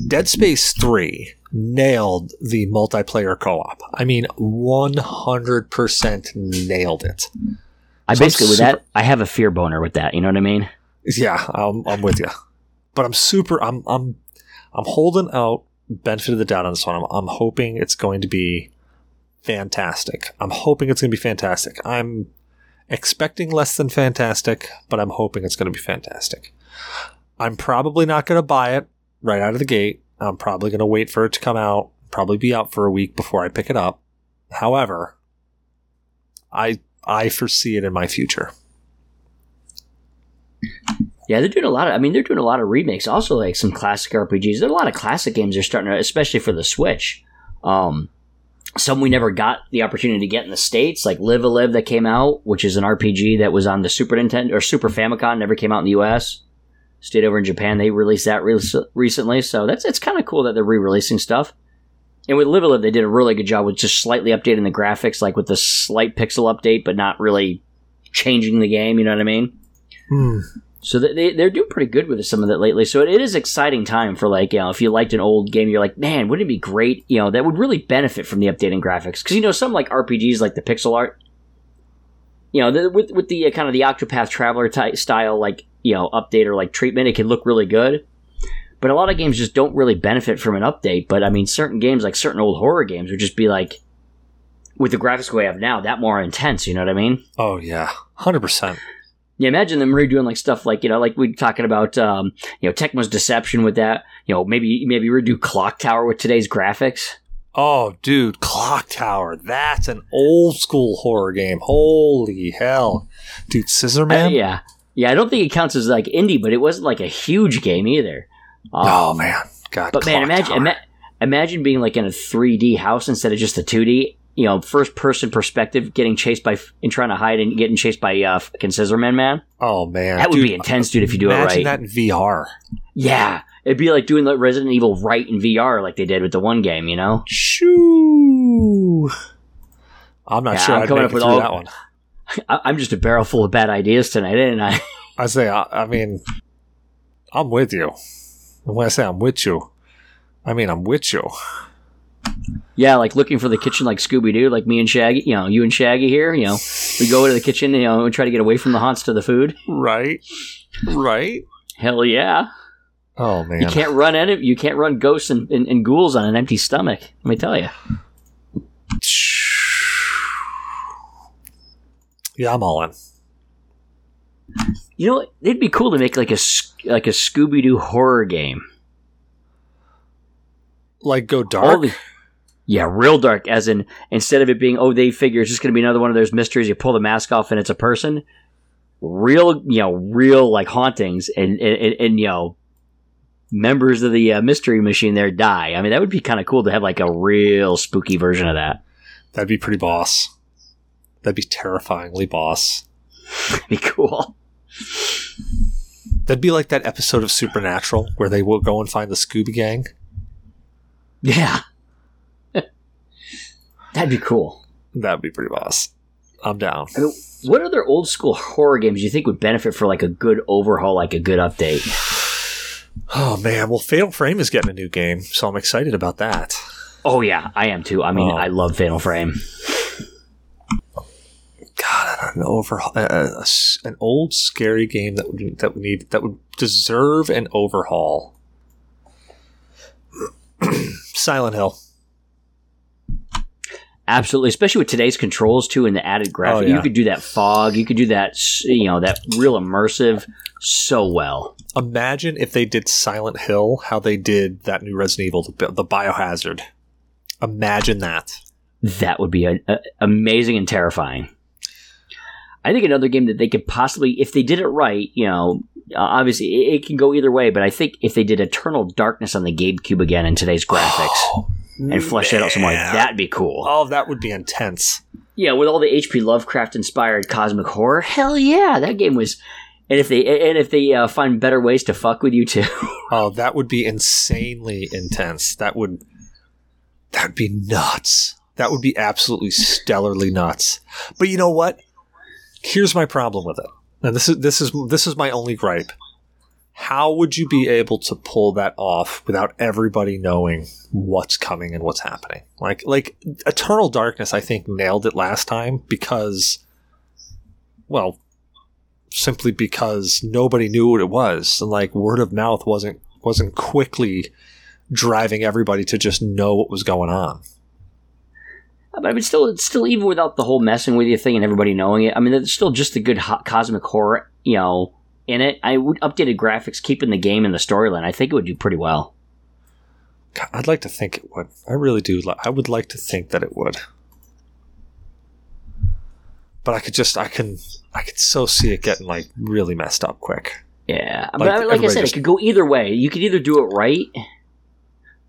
Dead Space 3 nailed the multiplayer co-op. I mean 100% nailed it. I So basically with that, I have a fear boner with that. You know what I mean? Yeah, I'm, I'm with you. But I'm super I'm I'm I'm holding out benefit of the doubt on this one. I'm, I'm hoping it's going to be fantastic. I'm hoping it's going to be fantastic. I'm expecting less than fantastic, but I'm hoping it's going to be fantastic. I'm probably not going to buy it right out of the gate. I'm probably going to wait for it to come out, probably be out for a week before I pick it up. However, I I foresee it in my future. Yeah, they're doing a lot of. I mean, they're doing a lot of remakes. Also, like some classic RPGs. There are a lot of classic games they're starting to, especially for the Switch. Um, some we never got the opportunity to get in the states, like Live a Live that came out, which is an RPG that was on the Super Nintendo or Super Famicom, never came out in the U.S. Stayed over in Japan. They released that re- recently, so that's it's kind of cool that they're re-releasing stuff. And with Live a Live, they did a really good job with just slightly updating the graphics, like with the slight pixel update, but not really changing the game. You know what I mean? Hmm. So they- they they're doing pretty good with some of that lately. So it, it is exciting time for like you know if you liked an old game, you're like, man, wouldn't it be great? You know that would really benefit from the updating graphics because you know some like RPGs like the pixel art. You know, the, with with the uh, kind of the Octopath Traveler type style like you know update or like treatment, it can look really good. But a lot of games just don't really benefit from an update. But I mean, certain games like certain old horror games would just be like, with the graphics we have now, that more intense. You know what I mean? Oh yeah, hundred percent. Yeah, imagine them redoing like stuff like you know, like we are talking about, um, you know, Tecmo's Deception with that. You know, maybe maybe redo Clock Tower with today's graphics. Oh, dude, Clock Tower. That's an old school horror game. Holy hell, dude, Scissor Uh, Man. yeah, yeah. I don't think it counts as like indie, but it wasn't like a huge game either. Oh Um, man, God. But man, imagine ima- imagine being like in a 3D house instead of just a 2D. You know, first person perspective, getting chased by and trying to hide and getting chased by uh, fucking Scissorman Man. oh man, That would dude, be intense, dude. If you do it Imagine right. that in VR. Yeah, it'd be like doing like Resident Evil right in VR, like they did with the one game. You know. Shoo. I'm not Yeah, sure I'm I'd coming up with all- that one. I- I'm just a barrel full of bad ideas tonight, ain't I? I say, I, I mean, I'm with you. And when I say I'm with you, I mean I'm with you. Yeah, like looking for the kitchen like Scooby Doo, like me and Shaggy, you know, you and Shaggy here, you know, we go to the kitchen, you know, and try to get away from the haunts to the food. Right, right. Hell yeah. Oh man, You can't run any, you can't run ghosts and, and, and ghouls on an empty stomach. Let me tell you. Yeah, I'm all in. You know, it'd be cool to make like a like a Scooby Doo horror game. Like go All dark. the- yeah, real dark. As in, instead of it being, oh, they figure it's just going to be another one of those mysteries. You pull the mask off and it's a person. Real, you know, real like hauntings and and, and, and, you know, members of the uh, mystery machine there die. I mean, that would be kind of cool to have like a real spooky version of that. That'd be pretty boss. That'd be terrifyingly boss. That'd be cool. That'd be like that episode of Supernatural where they will go and find the Scooby Gang. Yeah, that'd be cool. That'd be pretty boss. I'm down. I mean, what other old school horror games do you think would benefit for like a good overhaul, like a good update? Oh man, well, Fatal Frame is getting a new game, so I'm excited about that. Oh yeah, I am too. I mean, Oh. I love Fatal Frame. God, an overhaul, uh, uh, a s- an old scary game that would that would need that would deserve an overhaul. Silent Hill. Absolutely, especially with today's controls too, and the added oh, graphic. Oh, yeah. You could do that fog. You could do that. You know that real immersive so well. Imagine if they did Silent Hill, how they did that new Resident Evil, the, the Biohazard. Imagine that. That would be a, a- amazing and terrifying. I think another game that they could possibly, if they did it right, you know, obviously it, it, can go either way. But I think if they did Eternal Darkness on the GameCube again in today's graphics oh, and flesh it out some more, that'd be cool. Oh, that would be intense. Yeah, with all the H.P. Lovecraft inspired cosmic horror, hell yeah, that game was. And if they and if they uh, find better ways to fuck with you too, oh, that would be insanely intense. That would that'd be nuts. That would be absolutely stellarly nuts. But you know what? Here's my problem with it. And this is this is this is my only gripe. How would you be able to pull that off without everybody knowing what's coming and what's happening? Like like Eternal Darkness I think nailed it last time because well, simply because nobody knew what it was and like word of mouth wasn't wasn't quickly driving everybody to just know what was going on. Uh, but I mean, still, still, even without the whole messing with you thing and everybody knowing it, I mean, it's still just a good ho- cosmic horror, you know, in it. I would updated graphics, keeping the game and the storyline. I think it would do pretty well. God, I'd like to think it would. I really do. I would like to think that it would. But I could just, I can, I could so see it getting like really messed up quick. Yeah, like, but like I said, just, it could go either way. You could either do it right,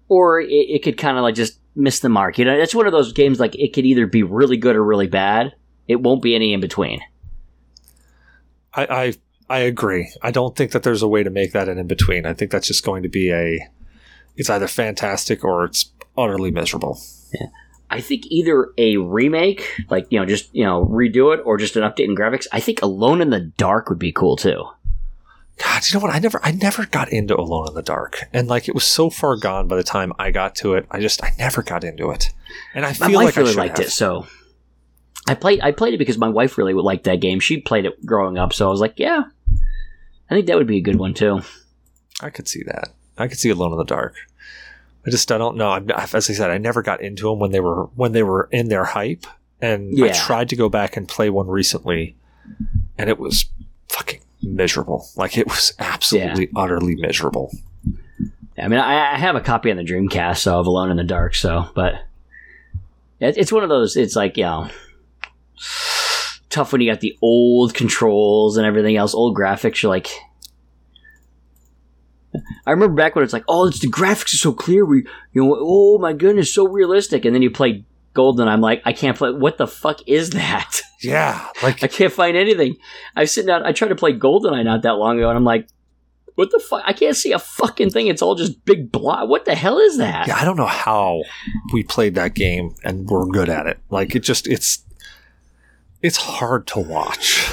or it, it could kind of like just miss the mark. You know, it's one of those games like it could either be really good or really bad. It won't be any in between. I, I I agree. I don't think that there's a way to make that an in between. I think that's just going to be a it's either fantastic or it's utterly miserable. Yeah. I think either a remake, like you know, just you know, redo it, or just an update in graphics. I think Alone in the Dark would be cool too. God, you know what? I never, I never got into Alone in the Dark, and like it was so far gone by the time I got to it. I just, I never got into it, and I feel like really liked have. it. So I played, I played it because my wife really liked that game. She played it growing up, so I was like, yeah, I think that would be a good one too. I could see that. I could see Alone in the Dark. I just, I don't know. I, as I said, I never got into them when they were when they were in their hype, and yeah. I tried to go back and play one recently, and it was fucking miserable. Like it was absolutely yeah. utterly miserable. I mean, I, I, have a copy on the Dreamcast so of Alone in the Dark. So, but it, it's one of those. It's like you know, tough when you got the old controls and everything else, old graphics. You're like, I remember back when it's like, oh, it's the graphics are so clear. We, you know, oh my goodness, so realistic. And then you play Golden, I'm like, I can't play. What the fuck is that? Yeah, like I can't find anything. I sit down. I tried to play Goldeneye not that long ago, and I'm like, what the fuck? I can't see a fucking thing. It's all just big blob. What the hell is that? Yeah, I don't know how we played that game and we're good at it. Like it just it's it's hard to watch.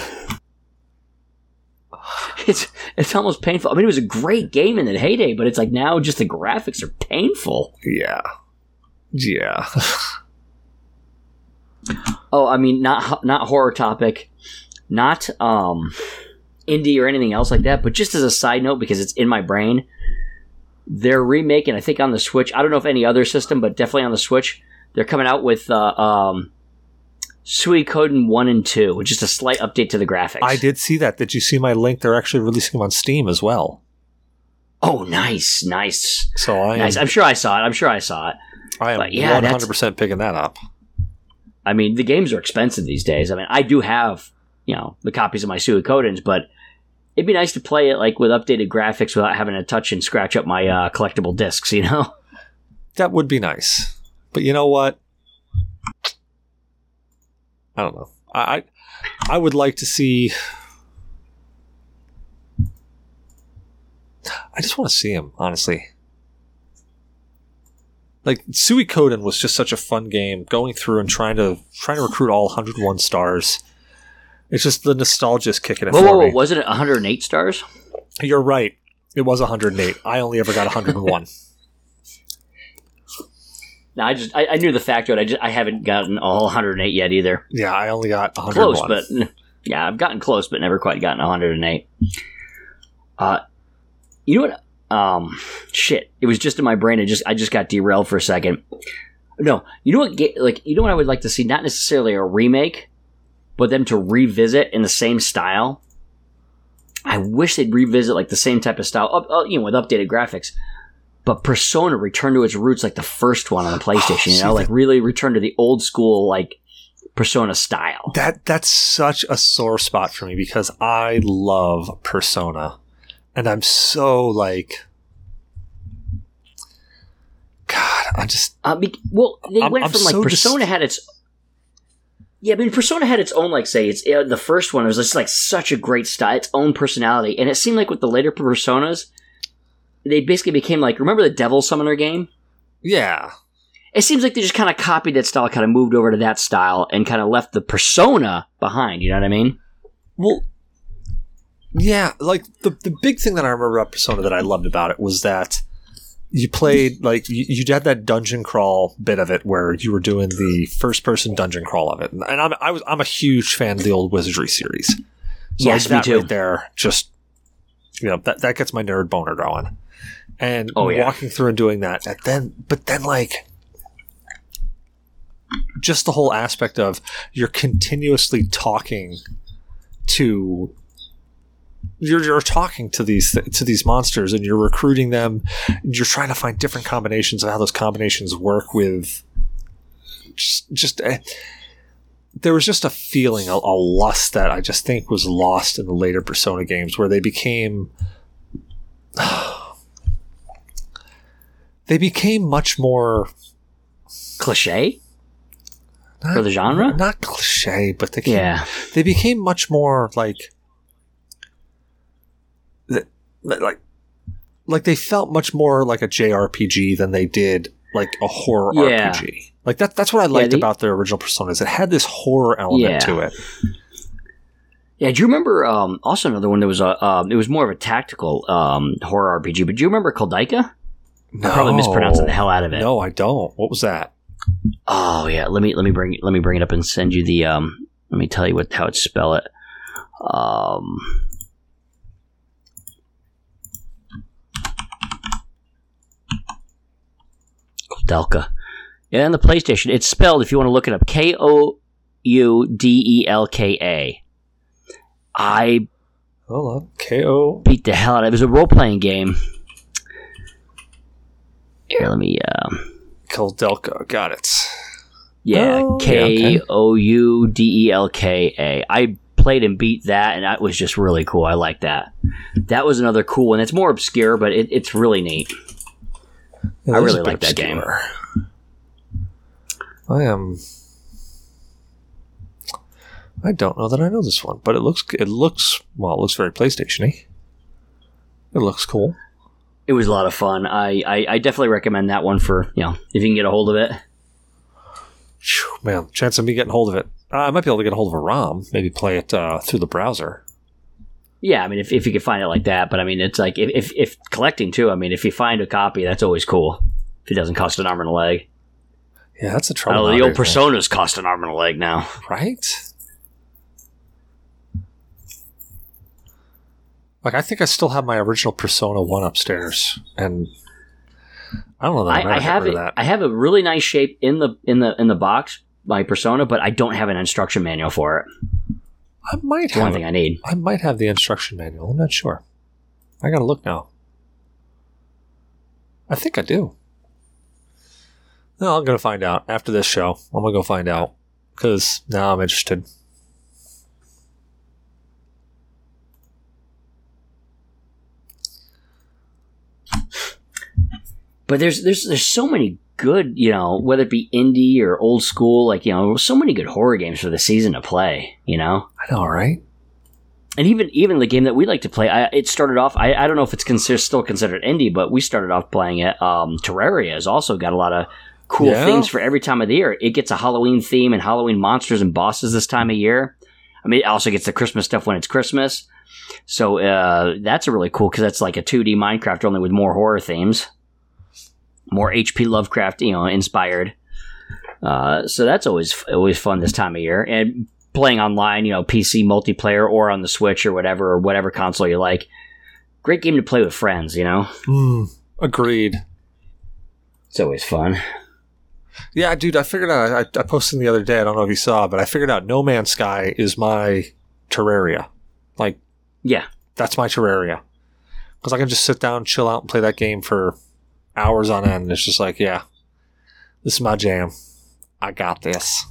It's it's almost painful. I mean, it was a great game in the heyday, but it's like now just the graphics are painful. Yeah, yeah. Oh, I mean, not not horror topic, not um, indie or anything else like that. But just as a side note, because it's in my brain, they're remaking. I think on the Switch. I don't know if any other system, but definitely on the Switch, they're coming out with uh, um, Suikoden one and two, which is a slight update to the graphics. I did see that. Did you see my link? They're actually releasing them on Steam as well. Oh, nice, nice. So I nice. Am, I'm sure I saw it. I'm sure I saw it. I am yeah, 100% picking that up. I mean, the games are expensive these days. I mean, I do have, you know, the copies of my Suikodens, but it'd be nice to play it like with updated graphics without having to touch and scratch up my uh, collectible discs, you know? That would be nice. But you know what? I don't know. I I would like to see I just want to see him, honestly like Suikoden was just such a fun game going through and trying to trying to recruit all 101 stars. It's just the nostalgia's kicking it whoa, for whoa, me. Wasn't it 108 stars? You're right. It was 108. I only ever got 101. no, I just I, I, knew the factor. I just I haven't gotten all 108 yet either. Yeah, I only got 101. Close, but yeah, I've gotten close, but never quite gotten 108. Uh, you know what? um shit it was just in my brain i just i just got derailed for a second no you know what like you know what i would like to see not necessarily a remake but them to revisit in the same style i wish they'd revisit like the same type of style uh, you know with updated graphics but persona returned to its roots like the first one on the playstation oh, you know like really returned to the old school like Persona style. That that's such a sore spot for me because I love Persona, and I'm so like, God, I'm just Uh, be- well, they I'm- went I'm from like so dis- Persona had its. Yeah, I mean, Persona had its own, like, say, it's uh, the first one was just like such a great style, its own personality, and it seemed like with the later Personas, they basically became like, remember the Devil Summoner game? yeah. It seems like they just kind of copied that style, kind of moved over to that style, and kind of left the persona behind. You know what I mean? Well, yeah, like the the big thing that I remember about Persona that I loved about it was that you played like you, you had that dungeon crawl bit of it where you were doing the first person dungeon crawl of it, and I'm I was I'm a huge fan of the old Wizardry series. So Yes, like, me too. Right there, just you know that that gets my nerd boner going, and Oh, yeah. walking through and doing that, and then but then like just the whole aspect of you're continuously talking to you're, you're talking to these to these monsters and you're recruiting them you're trying to find different combinations of how those combinations work with just just uh, there was just a feeling a, a lust that i just think was lost in the later persona games where they became they became much more Cliche not, for the genre. not cliche but they came, Yeah, they became much more like like like they felt much more like a JRPG than they did like a horror Yeah. RPG. Like that that's what I liked the- about the original personas. It had this horror element Yeah. to it. yeah. Do you remember? Um, also another one that was a. Um, it was more of a tactical um, horror RPG. But do you remember Koldaika? No. I'm probably mispronouncing the hell out of it. No, I don't. What was that? Oh yeah, let me let me bring let me bring it up and send you the um. Let me tell you what how to spell it. Um. Delka. On the PlayStation, it's spelled if you want to look it up K O U D E L K A. I Hold on. K O beat the hell out of it. It was a role playing game. Here, let me. Um, Koldelka. Got it. Yeah, Oh, K O U D E L K A. I played and beat that, and that was just really cool. I like that. That was another cool one. It's more obscure, but it, it's really neat. Yeah, I really like that game. I am. I don't know that I know this one, but it looks it looks well. It looks very PlayStation-y. It looks cool. It was a lot of fun. I, I, I definitely recommend that one for you know if you can get a hold of it. Man, chance of me getting a hold of it. Uh, I might be able to get a hold of a ROM. Maybe play it uh, through the browser. Yeah, I mean if, if you can find it like that, but I mean it's like if, if if collecting too. I mean if you find a copy, that's always cool. If it doesn't cost an arm and a leg. Yeah, that's a trouble. know the old personas cost an arm and a leg now. right? Like I think I still have my original Persona One upstairs, and I don't know that I, I have it. that. I have a really nice shape in the in the in the box, my persona, but I don't have an instruction manual for it. I might It's the one have. thing I need. I might have the instruction manual. I'm not sure. I gotta look now. I think I do. No, I'm gonna find out after this show. I'm gonna go find out because now I'm interested. But there's there's there's so many good, you know, whether it be indie or old school, like you know, so many good horror games for the season to play. You know, I know, right? and even even the game that we like to play, I, it started off. I, I don't know if it's consider, still considered indie, but we started off playing it. Um, Terraria has also got a lot of cool Yeah. themes for every time of the year. It gets a Halloween theme and Halloween monsters and bosses this time of year. I mean, it also gets the Christmas stuff when it's Christmas. So uh, that's a really cool because that's like a 2D Minecraft only with more horror themes, more HP Lovecraft, you know, inspired. Uh, so that's always always fun this time of year and playing online, you know, PC multiplayer or on the Switch or whatever or whatever console you like. Great game to play with friends, you know. Hmm. Agreed. It's always fun. Yeah, dude, I figured out. I, I posted the other day. I don't know if you saw, but I figured out No Man's Sky is my Terraria. Like Yeah, that's my Terraria because I can just sit down, chill out, and play that game for hours on end. It's just like, yeah, this is my jam. I got this.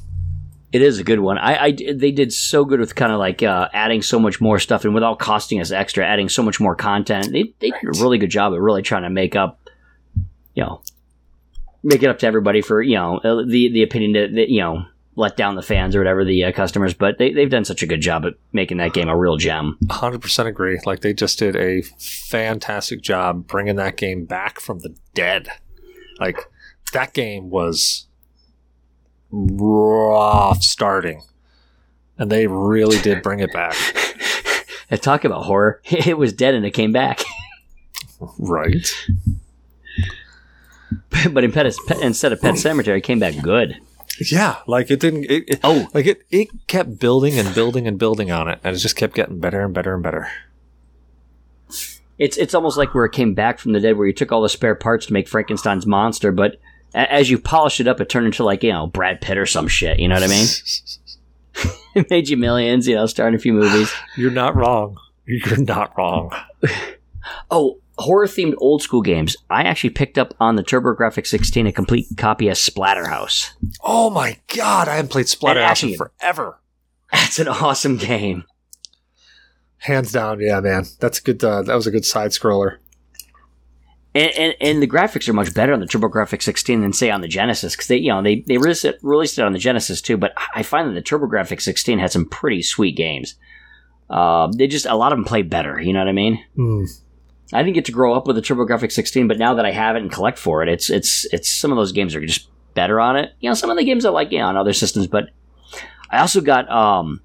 It is a good one. I, I they did so good with kind of like uh, adding so much more stuff and without costing us extra, adding so much more content. They they did a really good job of really trying to make up, you know, make it up to everybody for you know uh, the the opinion that, that you know let down the fans or whatever the uh, customers. But they they've done such a good job at making that game a real gem. 100% agree. Like they just did a fantastic job bringing that game back from the dead. Like that game was rough starting. And they really did bring it back. And talk about horror. It was dead and it came back. Right. but in Pet, instead of Pet Sematary, it came back good. Yeah, like it didn't. It, it, Oh. like it, it kept building and building and building on it, and it just kept getting better and better and better. It's it's almost like where it came back from the dead, where you took all the spare parts to make Frankenstein's monster, but a- as you polish it up, it turned into like you know Brad Pitt or some shit. You know what I mean? it made you millions. You know, starring a few movies. You're not wrong. You're not wrong. Oh, horror themed old school games. I actually picked up on the TurboGrafx 16 a complete copy of Splatterhouse. Oh my god, I haven't played Splatterhouse actually- in forever. That's an awesome game. Hands down, yeah, man. That's a good. Uh, that was a good side scroller. And, and, and the graphics are much better on the TurboGrafx 16 than say on the Genesis because they you know they they released it, released it on the Genesis too. But I find that the TurboGrafx 16 had some pretty sweet games. Uh, they just a lot of them play better. You know what I mean? Hmm. I didn't get to grow up with the TurboGrafx 16, but now that I have it and collect for it, it's it's it's some of those games are just better on it. You know, some of the games I like you know, on other systems, but I also got um,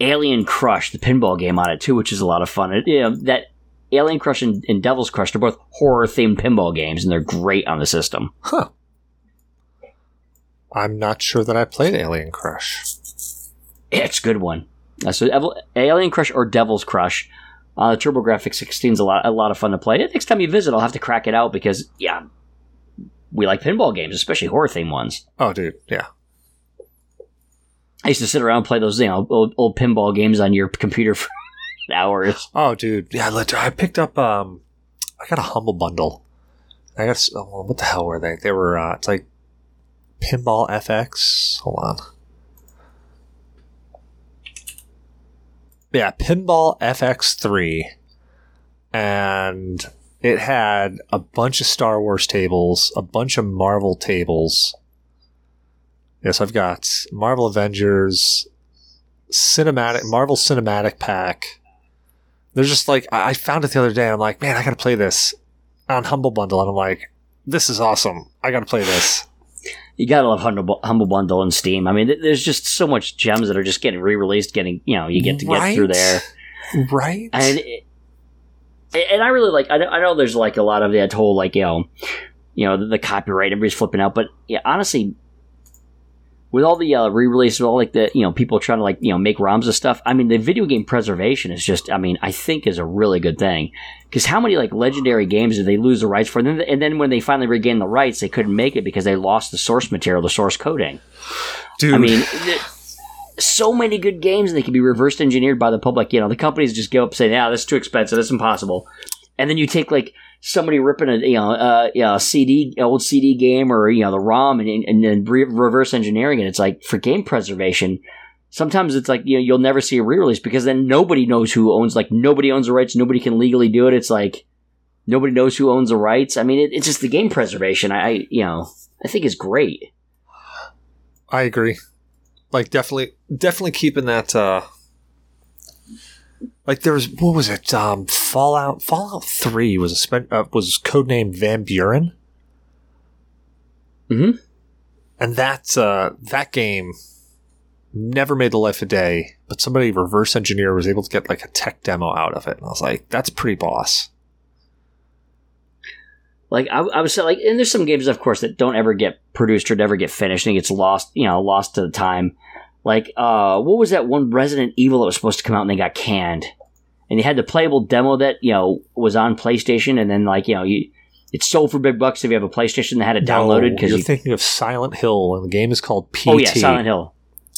Alien Crush, the pinball game on it too, which is a lot of fun. It, you know, that Alien Crush and, and Devil's Crush, they're both horror themed pinball games, and they're great on the system. Huh. I'm not sure that I played Alien Crush. It's a good one. Uh, so Alien Crush or Devil's Crush. Uh, TurboGrafx 16 is a lot, a lot of fun to play. Next time you visit, I'll have to crack it out because, yeah, we like pinball games, especially horror themed ones. Oh, dude, yeah. I used to sit around and play those, you know, old, old pinball games on your computer for hours. Oh, dude, yeah. I picked up. Um, I got a humble bundle. I got. Oh, what the hell were they? They were. Uh, it's like Pinball FX. Hold on. Yeah, Pinball FX three, and it had a bunch of Star Wars tables, a bunch of Marvel tables. Yes, I've got Marvel Avengers, cinematic Marvel Cinematic Pack. They're just like I found it the other day. I'm like, man, I gotta play this on Humble Bundle, and I'm like, this is awesome. I gotta play this. You gotta love Humble, Humble Bundle and Steam. I mean, th- there's just so much gems that are just getting re-released. Getting, you know, you get to get through there. Right? and it, and I really like. I know, I know there's like a lot of that whole like you know, you know the, the copyright everybody's flipping out, but yeah, honestly, with all the uh, re-releases, all like the you know people trying to like you know make ROMs and stuff. I mean, the video game preservation is just. I mean, I think is a really good thing because how many like legendary games did they lose the rights for? And then, and then when they finally regained the rights, they couldn't make it because they lost the source material, the source coding. Dude, I mean, th- so many good games and they can be reverse engineered by the public. You know, the companies just go up and say, "Yeah, this is too expensive. This is impossible." And then you take like somebody ripping a you know uh, you know, a CD old CD game or you know the ROM and and then re- reverse engineering it. It's like for game preservation. Sometimes it's like you know you'll never see a re-release because then nobody knows who owns like nobody owns the rights. Nobody can legally do it. It's like nobody knows who owns the rights. I mean, it, it's just the game preservation. I, I you know I think is great. I agree. Like definitely, definitely keeping that. uh Like there was what was it? Um Fallout. Fallout Three was a spe- uh, was codenamed Van Buren. Mhm. And that uh, that game never made the life a day, but somebody reverse engineer was able to get like a tech demo out of it, and I was like, "That's pretty boss." Like I, I was like, and there's some games, of course, that don't ever get produced or never get finished and it gets lost, you know, lost to the time. Like, uh, what was that one Resident Evil that was supposed to come out and they got canned? And they had the playable demo that you know was on PlayStation, and then like you know you, it's sold for big bucks if you have a PlayStation that had it downloaded because you're you. thinking of Silent Hill, and the game is called PT. oh yeah, Silent Hill,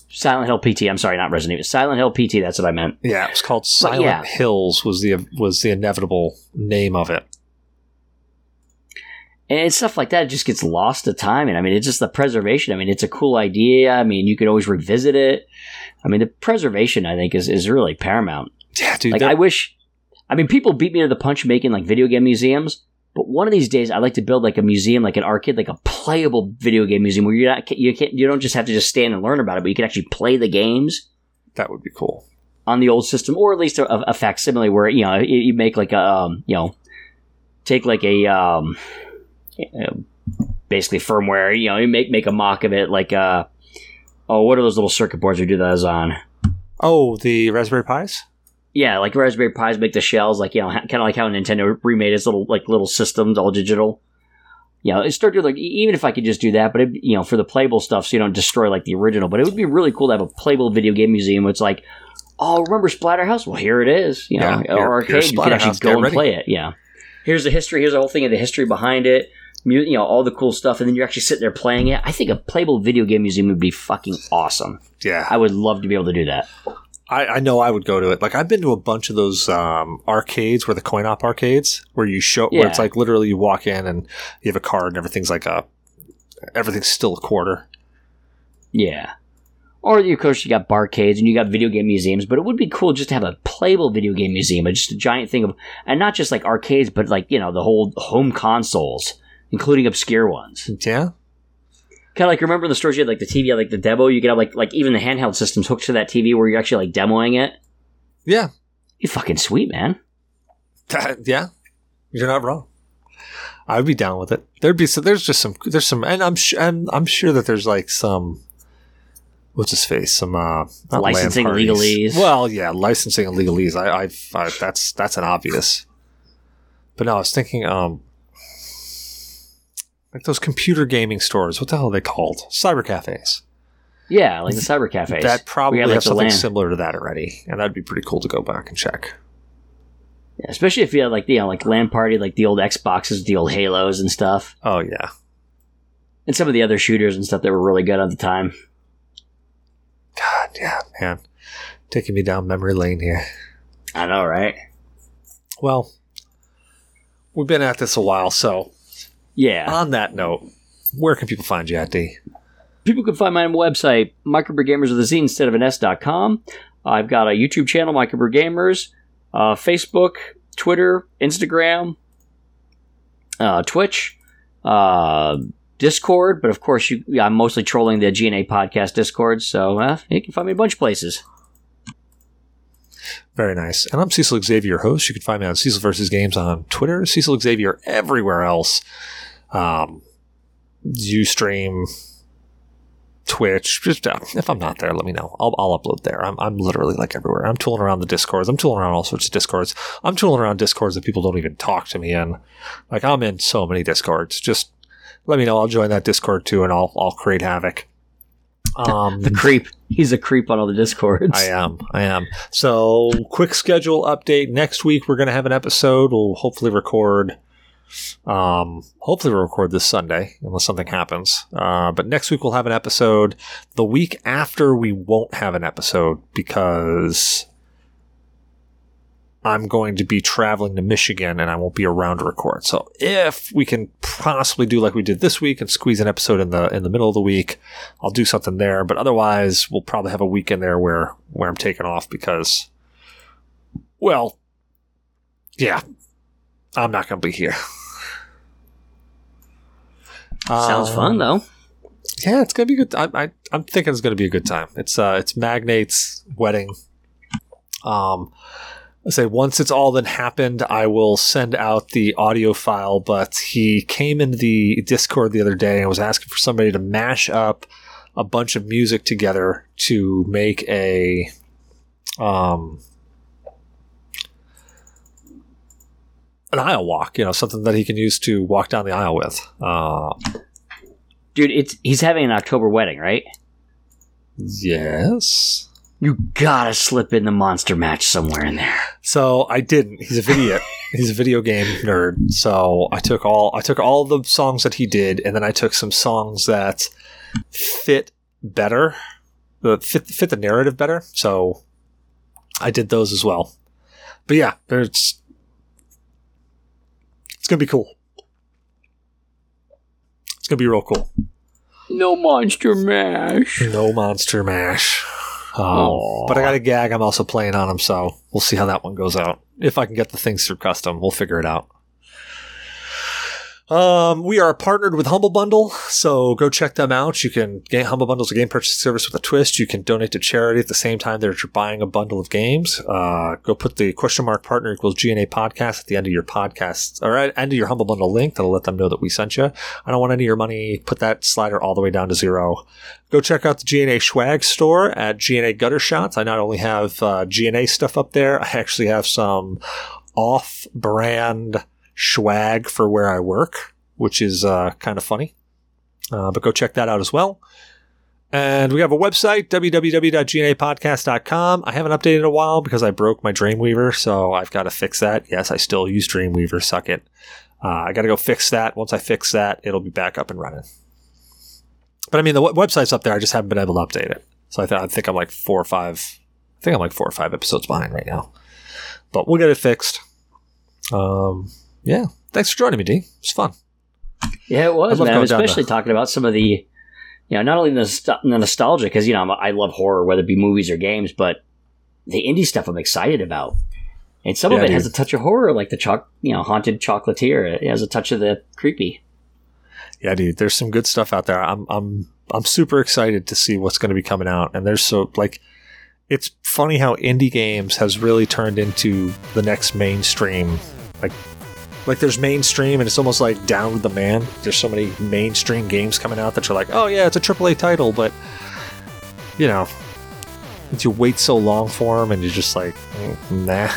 Silent Hill PT. I'm sorry, not Resident Evil. Silent Hill PT. That's what I meant. Yeah, it was called Silent yeah. Hills. Was the was the inevitable name of it? And stuff like that just gets lost to time. And I mean, it's just the preservation. I mean, it's a cool idea. I mean, you could always revisit it. I mean, the preservation I think is is really paramount. Yeah, dude. Like that- I wish. I mean, people beat me to the punch making like video game museums. But one of these days, I'd like to build like a museum, like an arcade, like a playable video game museum, where you're not you can't you don't just have to just stand and learn about it, but you can actually play the games that would be cool. on the old system, or at least a, a facsimile where you know you, you make like a um, you know take like a um, uh, basically firmware, you know, you make make a mock of it, like uh oh, what are those little circuit boards we do those on? Oh, the Raspberry Pis. Yeah, like Raspberry Pis make the shells, like you know, kind of like how Nintendo remade its little like little systems, all digital. You know, it started like even if I could just do that, but it, you know, for the playable stuff, so you don't destroy like the original. But it would be really cool to have a playable video game museum. Where it's like, oh, remember Splatterhouse? Well, here it is. You know, Yeah, or arcade, you can actually go and play it. Yeah, here's the history. Here's the whole thing of the history behind it. You know, all the cool stuff, and then you're actually sitting there playing it. I think a playable video game museum would be fucking awesome. Yeah, I would love to be able to do that. I, I know I would go to it. Like I've been to a bunch of those um, arcades where the coin op arcades where you show where it's like literally you walk in and you have a card and everything's like a everything's still a quarter. Yeah. Or of course you got barcades and you got video game museums, but it would be cool just to have a playable video game museum, just a giant thing of, and not just like arcades, but like you know the whole home consoles, including obscure ones. Yeah, Kind of like remember in the stores you had like the TV, like the demo, you could have like like even the handheld systems hooked to that TV where you're actually like demoing it. yeah, You fucking sweet man. Yeah. You're not wrong. I'd be down with it. There'd be some. There's just some. There's some, and I'm sure. I'm, I'm sure that there's like some. What's his face? Some uh, Licensing legalese. Well, yeah, licensing and legalese. I, I've, I, that's that's an obvious. But no, I was thinking, um, like those computer gaming stores. What the hell are they called? Cyber cafes. Yeah, like the cyber cafes. That probably had, like, have something LAN. similar to that already, and that'd be pretty cool to go back and check. Yeah, especially if you had like you know like LAN party, like the old Xboxes, the old Halos and stuff, Oh yeah, and some of the other shooters and stuff that were really good at the time. God, yeah, man, taking me down memory lane here. I know, right? Well, we've been at this a while, so Yeah. on that note, where can people find you at Dee? People can find my website, microbrewgamers with a Z instead of an S.com. I've got a YouTube channel, Microbrew Gamers, uh, Facebook, Twitter, Instagram, uh, Twitch, uh, Discord, but of course, you, I'm mostly trolling the GNA podcast Discord, so uh, you can find me a bunch of places. Very nice. And I'm Cecil Xavier, your host. You can find me on Cecil versus Games on Twitter, Cecil Xavier everywhere else. Um, Ustream, Twitch. Just uh, if I'm not there, let me know. I'll, I'll upload there. I'm, I'm literally like everywhere. I'm tooling around the discords. I'm tooling around all sorts of discords. I'm tooling around discords that people don't even talk to me in. Like I'm in so many discords. Just let me know. I'll join that discord too, and I'll I'll create havoc. Um, The creep. He's a creep on all the Discords. I am. I am. So, quick schedule update. Next week, we're going to have an episode. We'll hopefully record. Um, hopefully, we'll record this Sunday, unless something happens. Uh, but next week, we'll have an episode. The week after, we won't have an episode because I'm going to be traveling to Michigan and I won't be around to record. So, if we can possibly do like we did this week and squeeze an episode in the in the middle of the week, I'll do something there. But otherwise, we'll probably have a week in there where where I'm taking off because, well, yeah, I'm not going to be here. Sounds Um, fun, though. Yeah, it's gonna be good. I, I, I'm thinking it's gonna be a good time. It's uh, it's Magnate's wedding. Um, I say once it's all then happened, I will send out the audio file. But he came into the Discord the other day and was asking for somebody to mash up a bunch of music together to make a um an aisle walk. You know, something that he can use to walk down the aisle with. Uh, Dude, it's he's having an October wedding, right? yes. You gotta slip in the monster mash somewhere in there. So I didn't. He's a video. he's a video game nerd. So I took all I took all the songs that he did, and then I took some songs that fit better, the fit fit the narrative better. So I did those as well. But yeah, there's it's gonna be cool. It's gonna be real cool. No monster mash. No monster mash. Um, Aw. but I got a gag. I'm also playing on them, so we'll see how that one goes out. If I can get the things through custom, we'll figure it out. Um, we are partnered with Humble Bundle, so go check them out. You can get Humble Bundle's a game purchase service with a twist. You can donate to charity at the same time that you're buying a bundle of games. Uh, go put the question mark partner equals GNA podcast at the end of your podcast or at end of your Humble Bundle link. That'll let them know that we sent you. I don't want any of your money. Put that slider all the way down to zero. Go check out the GNA swag store at GNA Gutter Shots. I not only have uh, GNA stuff up there, I actually have some off-brand swag for where I work, which is uh, kind of funny. Uh, but go check that out as well. And we have a website, www.gnapodcast.com. I haven't updated in a while because I broke my Dreamweaver, so I've got to fix that. Yes, I still use Dreamweaver, suck it. Uh, I got to go fix that. Once I fix that, it'll be back up and running. But I mean, the w- website's up there. I just haven't been able to update it. So I, th- I think I'm like four or five. I think I'm like four or five episodes behind right now. But we'll get it fixed. Um, yeah. Thanks for joining me, Dee. It's fun. Yeah, it was, man. Especially talking about some of the, you know, not only the, the nostalgia, because, you know, I'm, I love horror, whether it be movies or games, but the indie stuff I'm excited about. And some of Yeah, it has a touch of horror, like the choc, you know, haunted chocolatier. It has a touch of the creepy. Yeah, dude. There's some good stuff out there. I'm I'm I'm super excited to see what's going to be coming out. And there's so like, it's funny how indie games has really turned into the next mainstream. Like, like there's mainstream, and it's almost like down with the man. There's so many mainstream games coming out that you're like, oh yeah, it's a AAA title, but you know, you wait so long for them, and you're just like, mm, nah.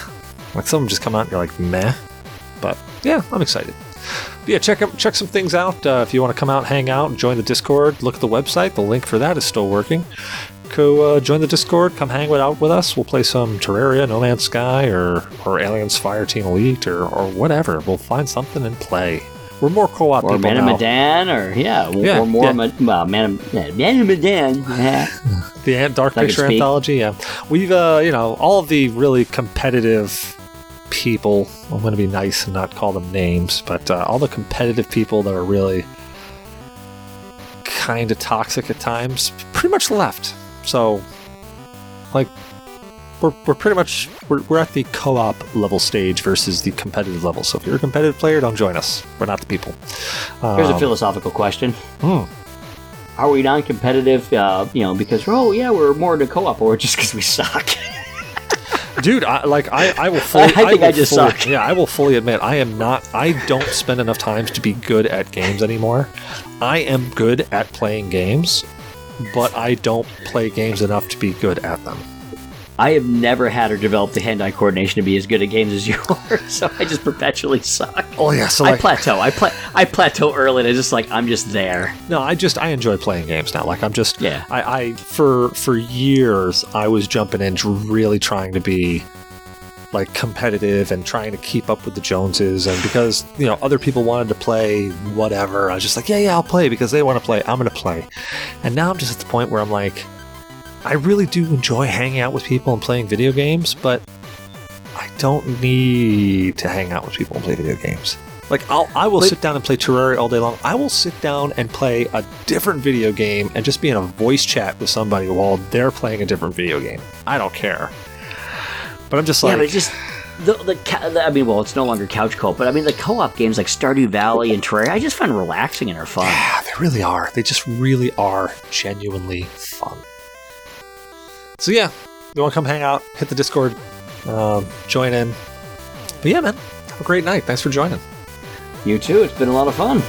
Like some of them just come out, and you're like, meh. But yeah, I'm excited. Yeah, check check some things out. Uh, if you want to come out, hang out, join the Discord, look at the website. The link for that is still working. Go uh, join the Discord. Come hang out with us. We'll play some Terraria, No Man's Sky, or or Aliens Fireteam Elite, or or whatever. We'll find something and play. We're more co-op Or people Man of now. Medan, or, yeah, Yeah, or more, yeah. Ma- well, Man of, yeah, Man of Medan. yeah. The Ant- Dark Picture. Anthology. Yeah, we've uh, you know all of the really competitive people. I'm going to be nice and not call them names, but uh, all the competitive people that are really kind of toxic at times, pretty much left. So, like, we're, we're pretty much we're, we're at the co-op level stage versus the competitive level. So if you're a competitive player, don't join us. We're not the people. Here's a Um, philosophical question. hmm. Are we non-competitive, uh, you know, because, oh, yeah, we're more into co-op, or just because we suck? dude I, like I, I will fully I think will I just fully, suck. yeah i will fully admit i am not i don't spend enough time to be good at games anymore i am good at playing games but i don't play games enough to be good at them I have never had or developed the hand-eye coordination to be as good at games as you are, so I just perpetually suck. oh yeah so I plateau. I pla- I plateau early, and I just like I'm just there. no i just i enjoy playing games now like i'm just Yeah. I, I for for years i was jumping in really trying to be like competitive and trying to keep up with the joneses and because you know other people wanted to play whatever i was just like yeah yeah i'll play because they want to play i'm gonna play and now i'm just at the point where i'm like i really do enjoy hanging out with people and playing video games but i don't need to hang out with people and play video games like I'll, I will But- sit down and play Terraria all day long. I will sit down and play a different video game and just be in a voice chat with somebody while they're playing a different video game. I don't care. But I'm just like yeah, but just the the, the I mean, well, it's no longer couch co-op, but I mean the co-op games like Stardew Valley and Terraria, I just find relaxing and are fun. yeah, they really are. They just really are genuinely fun. So yeah, you want to come hang out, hit the Discord, um, join in. But yeah, man, have a great night. Thanks for joining. You too. It's been a lot of fun.